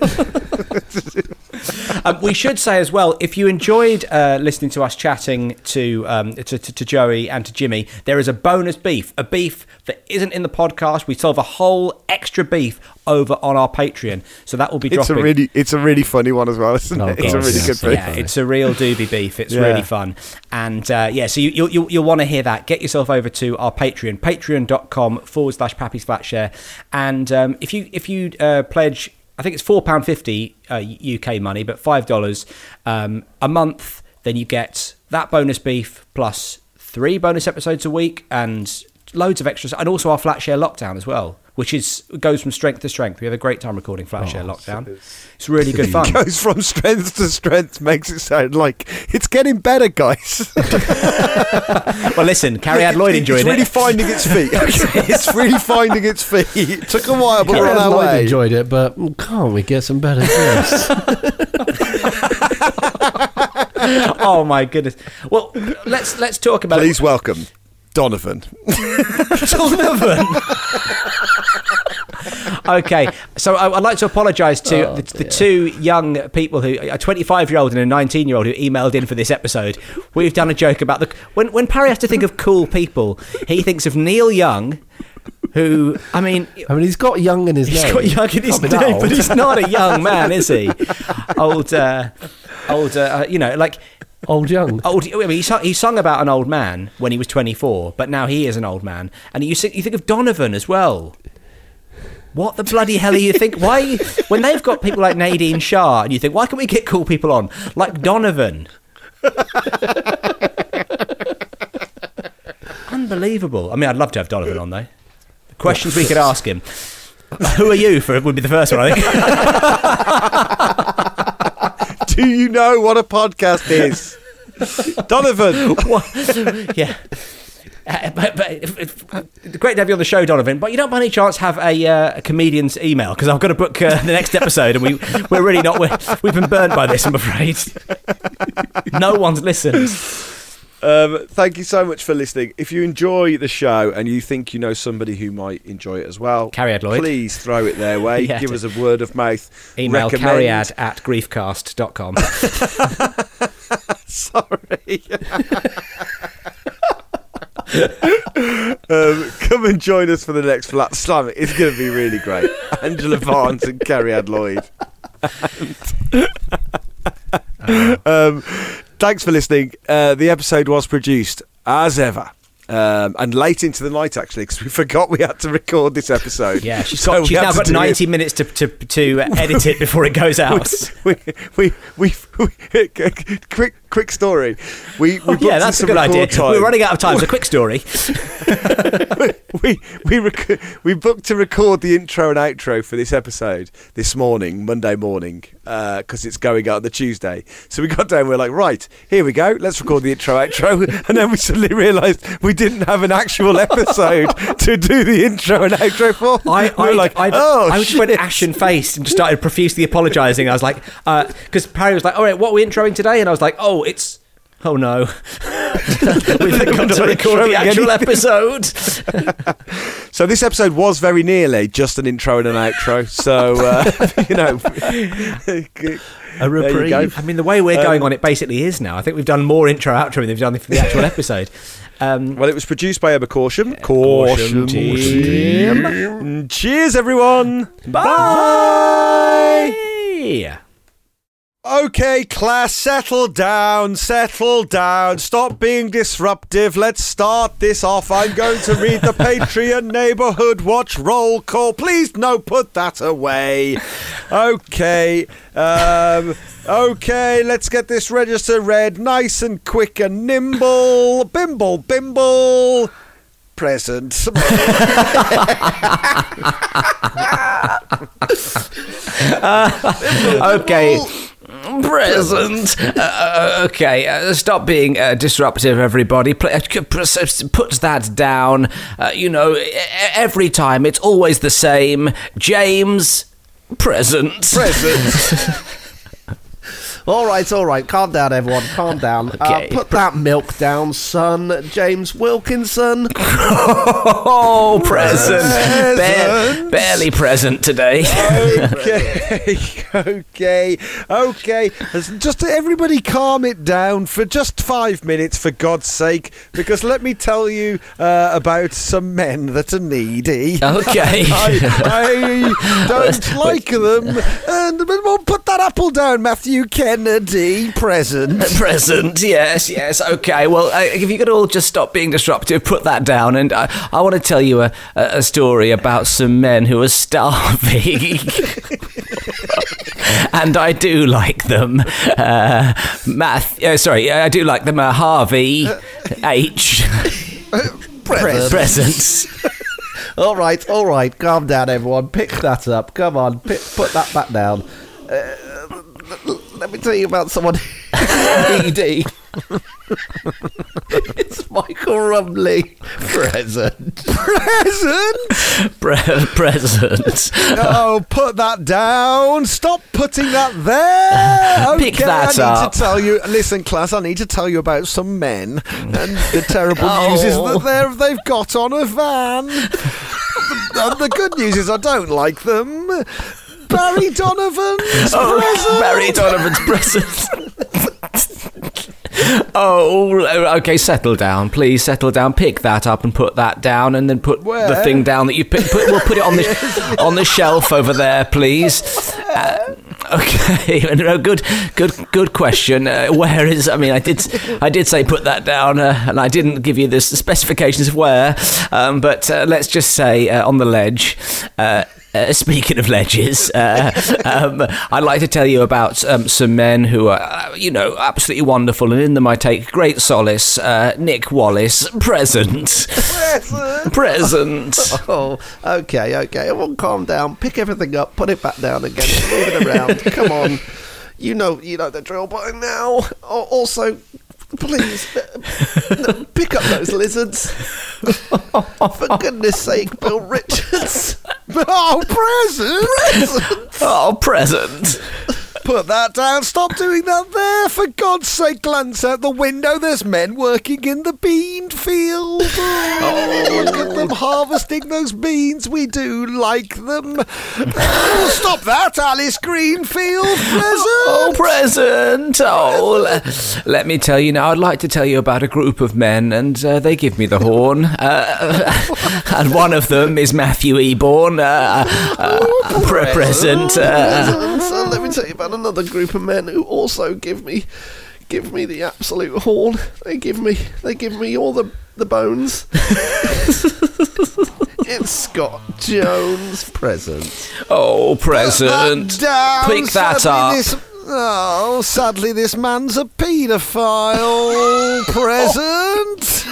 Speaker 4: um, we should say as well, if you enjoyed uh, listening to us chatting to, um, to, to to Joey and to Jimmy, there is a bonus beef, a beef that isn't in the podcast. We still have a whole extra beef over on our Patreon, so that will be
Speaker 2: It's a really it's a really funny one as well, isn't
Speaker 3: Oh,
Speaker 2: it? It's a really
Speaker 3: yeah.
Speaker 2: good beef.
Speaker 4: yeah, it's a real doobie beef. It's
Speaker 2: Yeah.
Speaker 4: really fun. And uh, yeah, so you, you'll, you'll, you'll want to hear that. Get yourself over to our Patreon, patreon.com forward slash Pappy's Flat Share. And um, if you if you uh, pledge, I think it's £4.50 uh, UK money, but $5 um, a month, then you get that bonus beef plus three bonus episodes a week and loads of extras. And also our Flat Share Lockdown as well. Which is goes from strength to strength. We have a great time recording Flat Share oh, Lockdown. It's really good fun.
Speaker 2: Goes from strength to strength, makes it sound like it's getting better, guys.
Speaker 4: Well, listen, Cariad Lloyd enjoyed
Speaker 2: it's really finding its feet. it's really finding its feet. It took a while, but we're on our
Speaker 3: Lloyd
Speaker 2: way.
Speaker 3: enjoyed it, but can't we get some better guests?
Speaker 4: oh my goodness. Well, let's let's talk about
Speaker 2: Please welcome Donovan.
Speaker 4: Donovan. okay, so I, I'd like to apologise to
Speaker 3: Oh,
Speaker 4: the, the two young people who a 25 year old and a 19 year old who emailed in for this episode. We've done a joke about the when when Parry has to think of cool people, he thinks of Neil Young. Who I mean,
Speaker 3: I mean, he's got young in his
Speaker 4: He's
Speaker 3: name.
Speaker 4: got young in his
Speaker 3: Can't
Speaker 4: name, but he's not a young man, is he? Old, uh, old, uh, you know, like
Speaker 3: old young.
Speaker 4: old. I mean, he, sung, he sung about an old man when he was 24, but now he is an old man. And you think, you think of Donovan as well. What the bloody hell are you think? Why, when they've got people like Nadine Shah, and you think, why can't we get cool people on like Donovan? Unbelievable. I mean, I'd love to have Donovan on though. The questions we could ask him. Who are you? For would be the first one, I think.
Speaker 2: Do you know what a podcast is? Donovan.
Speaker 4: What? yeah. Uh, but, but great to have you on the show, Donovan. But you don't by any chance have a, uh, a comedian's email because I've got to book uh, the next episode, and we we're really not we're, we've been burned by this. I'm afraid. no one's listened.
Speaker 2: Um, thank you so much for listening. If you enjoy the show and you think you know somebody who might enjoy it as well,
Speaker 4: Cariad Lloyd.
Speaker 2: please throw it their way.
Speaker 4: Yeah,
Speaker 2: Give us a word of mouth.
Speaker 4: Email
Speaker 2: Recommend-
Speaker 4: cariad at griefcast.com.
Speaker 2: Sorry. um, come and join us for the next Flat Slam. It's going to be really great. Angela Barnes and Cariad Lloyd. um, thanks for listening. Uh, the episode was produced, as ever, um, and late into the night, actually, because we forgot we had to record this episode.
Speaker 4: Yeah, she's, got,
Speaker 2: we
Speaker 4: she's now got
Speaker 2: do it-
Speaker 4: 90 minutes to, to, to edit it before it goes out.
Speaker 2: we, we, we, we, quick, quick story. We, we booked
Speaker 4: yeah, that's a good idea.
Speaker 2: time.
Speaker 4: We're running out of time, so quick story.
Speaker 2: we we rec- we booked to record the intro and outro for this episode this morning, Monday morning, uh, because it's going out on the Tuesday. So we got down. We are like, right, here we go. Let's record the intro outro, and then we suddenly realised we didn't have an actual episode to do the intro and outro for.
Speaker 4: I,
Speaker 2: we
Speaker 4: I,
Speaker 2: like,
Speaker 4: I,
Speaker 2: oh,
Speaker 4: I just went ashen faced and just started profusely apologising. I was like, uh, because Parry was like, all right, what are we introing today? And I was like, oh, it's. Oh no. We've got to record the actual episode.
Speaker 2: So this episode was very nearly just an intro and an outro. So uh, you know,
Speaker 3: A reprieve.
Speaker 4: I mean, the way we're going on it basically is now. I think we've done more intro outro than we've done for the actual episode. Um,
Speaker 2: Well, it was produced by Emma Caution.
Speaker 4: Caution team.
Speaker 2: Mm, Cheers, everyone.
Speaker 4: bye.
Speaker 2: Okay, class, settle down, settle down. Stop being disruptive. Let's start this off. I'm going to read the Patreon neighborhood watch roll call. Please, no, put that away. Okay, um, okay, let's get this register read nice and quick and nimble. Bimble, bimble. Present.
Speaker 4: okay. Present. Uh, okay, uh, stop being uh, disruptive, everybody. Uh, c- pr- s- Put that down. Uh, you know, every time it's always the same. James, present.
Speaker 2: Present.
Speaker 3: All right, all right. Calm down, everyone. Calm down.
Speaker 4: Okay.
Speaker 3: Uh, put that milk down, son. James Wilkinson.
Speaker 4: oh, present. Bare- barely present today.
Speaker 2: okay, okay, okay. Just everybody calm it down for just five minutes, for God's sake, because let me tell you uh, about some men that are needy.
Speaker 4: Okay.
Speaker 2: I, I don't like them. And well, put that apple down, Matthew Kennedy. Present.
Speaker 4: Present, yes, yes, okay. Well, uh, if you could all just stop being disruptive, put that down. And I, I want to tell you a, a a story about some men who are starving. and I do like them. Uh, Math, uh, sorry, I do like them. Uh, Harvey H.
Speaker 3: Present.
Speaker 4: Presents.
Speaker 3: All right, all right. Calm down, everyone. Pick that up. Come on, pick, put that back down. Tell you about someone needy. it's Michael Rumley. Present.
Speaker 2: Present.
Speaker 4: Pre- present.
Speaker 2: Oh, put that down. Stop putting that there. Okay,
Speaker 4: Pick that
Speaker 2: I need
Speaker 4: up.
Speaker 2: to tell you. Listen, class, I need to tell you about some men and the terrible
Speaker 4: Oh.
Speaker 2: is that they're, they've got on a van. and the good news is I don't like them. Barry Donovan's
Speaker 4: Oh,
Speaker 2: present.
Speaker 4: Barry Donovan's present. oh, okay. Settle down, please. Settle down. Pick that up and put that down, and then put the thing down that you pick. Put, we'll put it on the on the shelf over there, please. Uh, okay. No, good, good, good question. Uh, where is? I mean, I did, I did say put that down, uh, and I didn't give you the specifications of where. Um, but uh, let's just say uh, on the ledge. Uh, speaking of ledges, uh, um, I'd like to tell you about um, some men who are, uh, you know, absolutely wonderful, and in them I take great solace. Uh, Nick Wallace, present. present.
Speaker 3: Oh, okay, okay. Everyone calm down. Pick everything up. Put it back down again. Move it around. Come on. You know, you know the drill by now. Al- Also, please uh, pick up those lizards. For goodness sake, Bill Richards.
Speaker 2: Oh, present. present!
Speaker 4: Oh, present.
Speaker 2: Put that down. Stop doing that there. For God's sake, glance out the window. There's men working in the bean field. Oh, look at them harvesting those beans. We do like them. Oh, stop that, Alice Greenfield. Present.
Speaker 4: Oh,
Speaker 2: Present.
Speaker 4: present! Oh, le- let me tell you now. I'd like to tell you about a group of men, and uh, they give me the horn. Uh, and one of them is Matthew Eborn, uh, uh, pre- present. Uh,
Speaker 9: So let me tell you about another group of men who also give me give me the absolute horn. They give me they give me all the the bones. it's Scott Jones present.
Speaker 4: oh, present!
Speaker 2: Down.
Speaker 4: Pick that up.
Speaker 2: This, oh, sadly, this man's a paedophile. Present.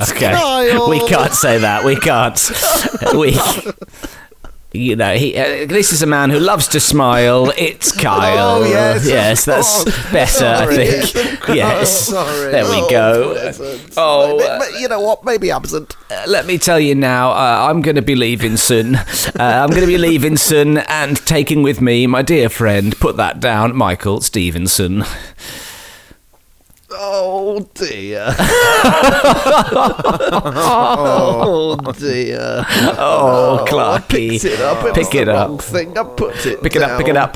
Speaker 4: Okay,
Speaker 2: Kyle.
Speaker 4: we can't say that. We can't. We. You know, he. Uh, this is a man who loves to smile. It's Kyle.
Speaker 2: Oh, yes, of
Speaker 4: that's better. I think.
Speaker 2: yes,
Speaker 4: yes.
Speaker 2: sorry.
Speaker 4: There we
Speaker 9: Oh,
Speaker 4: go. Oh,
Speaker 9: Maybe-
Speaker 4: uh,
Speaker 9: but you know what? Maybe absent.
Speaker 4: Uh, let me tell you now, uh, I'm going to be leaving soon. Uh, I'm going to be leaving soon and taking with me my dear friend, put that down, Michael Stevenson.
Speaker 9: Oh, oh, oh dear. oh dear.
Speaker 4: Oh, Clarky.
Speaker 9: Picked it up. It
Speaker 4: Pick it up.
Speaker 9: thing. I put it.
Speaker 4: Pick it up, pick it up.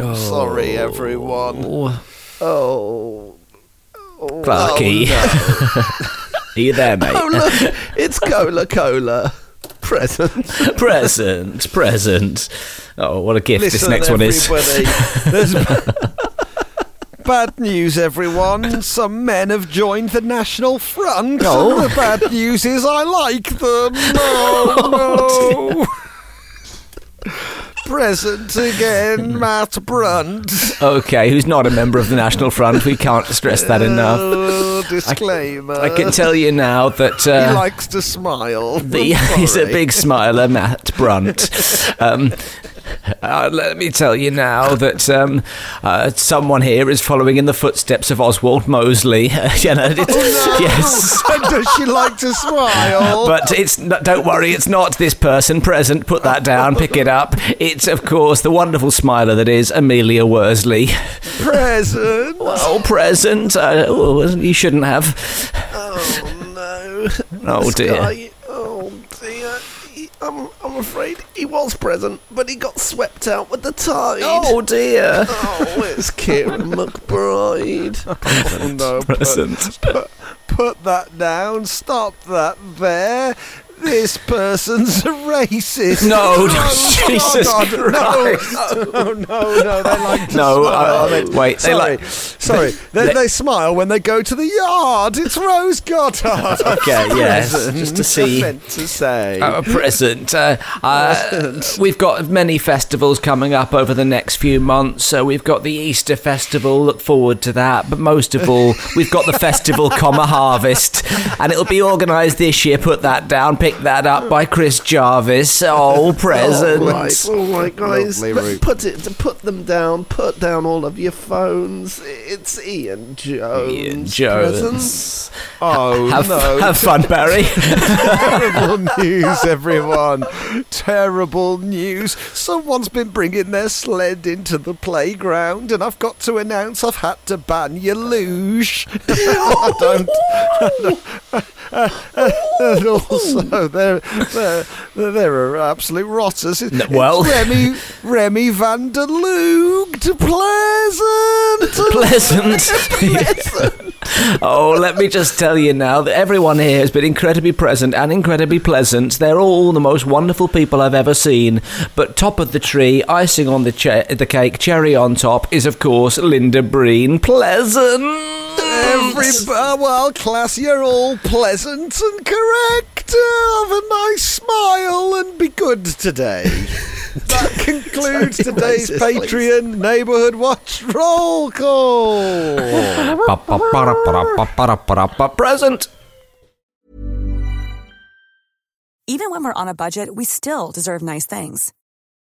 Speaker 9: Oh, sorry, oh. everyone. Oh.
Speaker 4: Clarky. Are you there, mate?
Speaker 9: Oh look, it's Cola Cola. Present.
Speaker 4: present, present. Oh, what a gift this
Speaker 2: Listen,
Speaker 4: next one is.
Speaker 2: bad news, everyone. Some men have joined the National Front.
Speaker 4: Oh.
Speaker 2: And the bad news is I like them. Oh, no. Present again, Matt Brunt.
Speaker 4: Okay, who's not a member of the National Front? We can't stress that enough.
Speaker 2: Oh, disclaimer.
Speaker 4: I can tell you now that.
Speaker 2: He
Speaker 4: Uh,
Speaker 2: likes to smile.
Speaker 4: The, he's a big smiler, Matt Brunt. Um, uh, let me tell you now that um, uh, someone here is following in the footsteps of Oswald Mosley. you know, it's, yes.
Speaker 2: Does she like to smile?
Speaker 4: But it's don't worry, it's not this person present. Put that down, pick it up. It's of course the wonderful smiler that is Amelia Worsley.
Speaker 2: present.
Speaker 4: Oh, present. Uh, oh, you shouldn't have.
Speaker 9: Oh no.
Speaker 4: Oh dear.
Speaker 9: oh I'm, I'm afraid he was present, but he got swept out with the tide.
Speaker 4: Oh dear.
Speaker 9: Oh, it's Kieran McBride.
Speaker 2: Oh no,
Speaker 4: Present.
Speaker 2: Put, put that down. Stop that there. This person's a racist.
Speaker 4: No,
Speaker 2: Oh,
Speaker 4: Jesus
Speaker 2: God,
Speaker 4: Christ.
Speaker 2: No, no, no, no. They like to
Speaker 4: No,
Speaker 2: smile.
Speaker 4: I- I meant- wait, they
Speaker 2: Sorry,
Speaker 4: like-
Speaker 2: sorry. They,
Speaker 4: they-
Speaker 2: they smile when they go to the yard. It's Rose Goddard.
Speaker 4: Okay, yes,
Speaker 2: Present,
Speaker 4: just to
Speaker 2: I
Speaker 4: see.
Speaker 2: meant to say.
Speaker 4: a present. Uh, uh, we've got many festivals coming up over the next few months. So we've got the Easter Festival. Look forward to that. But most of all, we've got the festival, comma Harvest, and it'll be organised this year. Put that down. Pick that up by Chris Jarvis. Oh, present.
Speaker 9: All right, all right, guys.
Speaker 2: Lovely,
Speaker 9: Put- Put it, to put them down. Put down all of your phones. It's Ian Jones.
Speaker 4: Ian
Speaker 9: present.
Speaker 4: Jones.
Speaker 2: oh
Speaker 4: Have,
Speaker 2: no!
Speaker 4: have fun, Barry.
Speaker 2: Terrible news, everyone. Terrible news. Someone's been bringing their sled into the playground, and I've got to announce I've had to ban your luge. I don't. and also, they're, they're, they're absolute rotters. It's
Speaker 4: well-
Speaker 2: Remy, Remy van der Loog to Pleasant.
Speaker 4: pleasant. oh, let me just tell you now that everyone here has been incredibly present and incredibly pleasant. They're all the most wonderful people I've ever seen. But top of the tree, icing on the che- the cake, cherry on top, is of course Linda Breen. Pleasant.
Speaker 2: Every well, class, you're all pleasant and correct. Uh, have a nice smile and be good today. that concludes today's Patreon Neighbourhood Watch roll call.
Speaker 4: Present.
Speaker 10: Even when we're on a budget, we still deserve nice things.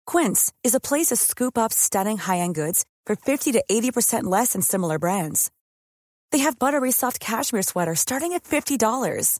Speaker 10: Quince is a place to scoop up stunning high-end goods for 50 to 80% less than similar brands. They have buttery soft cashmere sweaters starting at $50,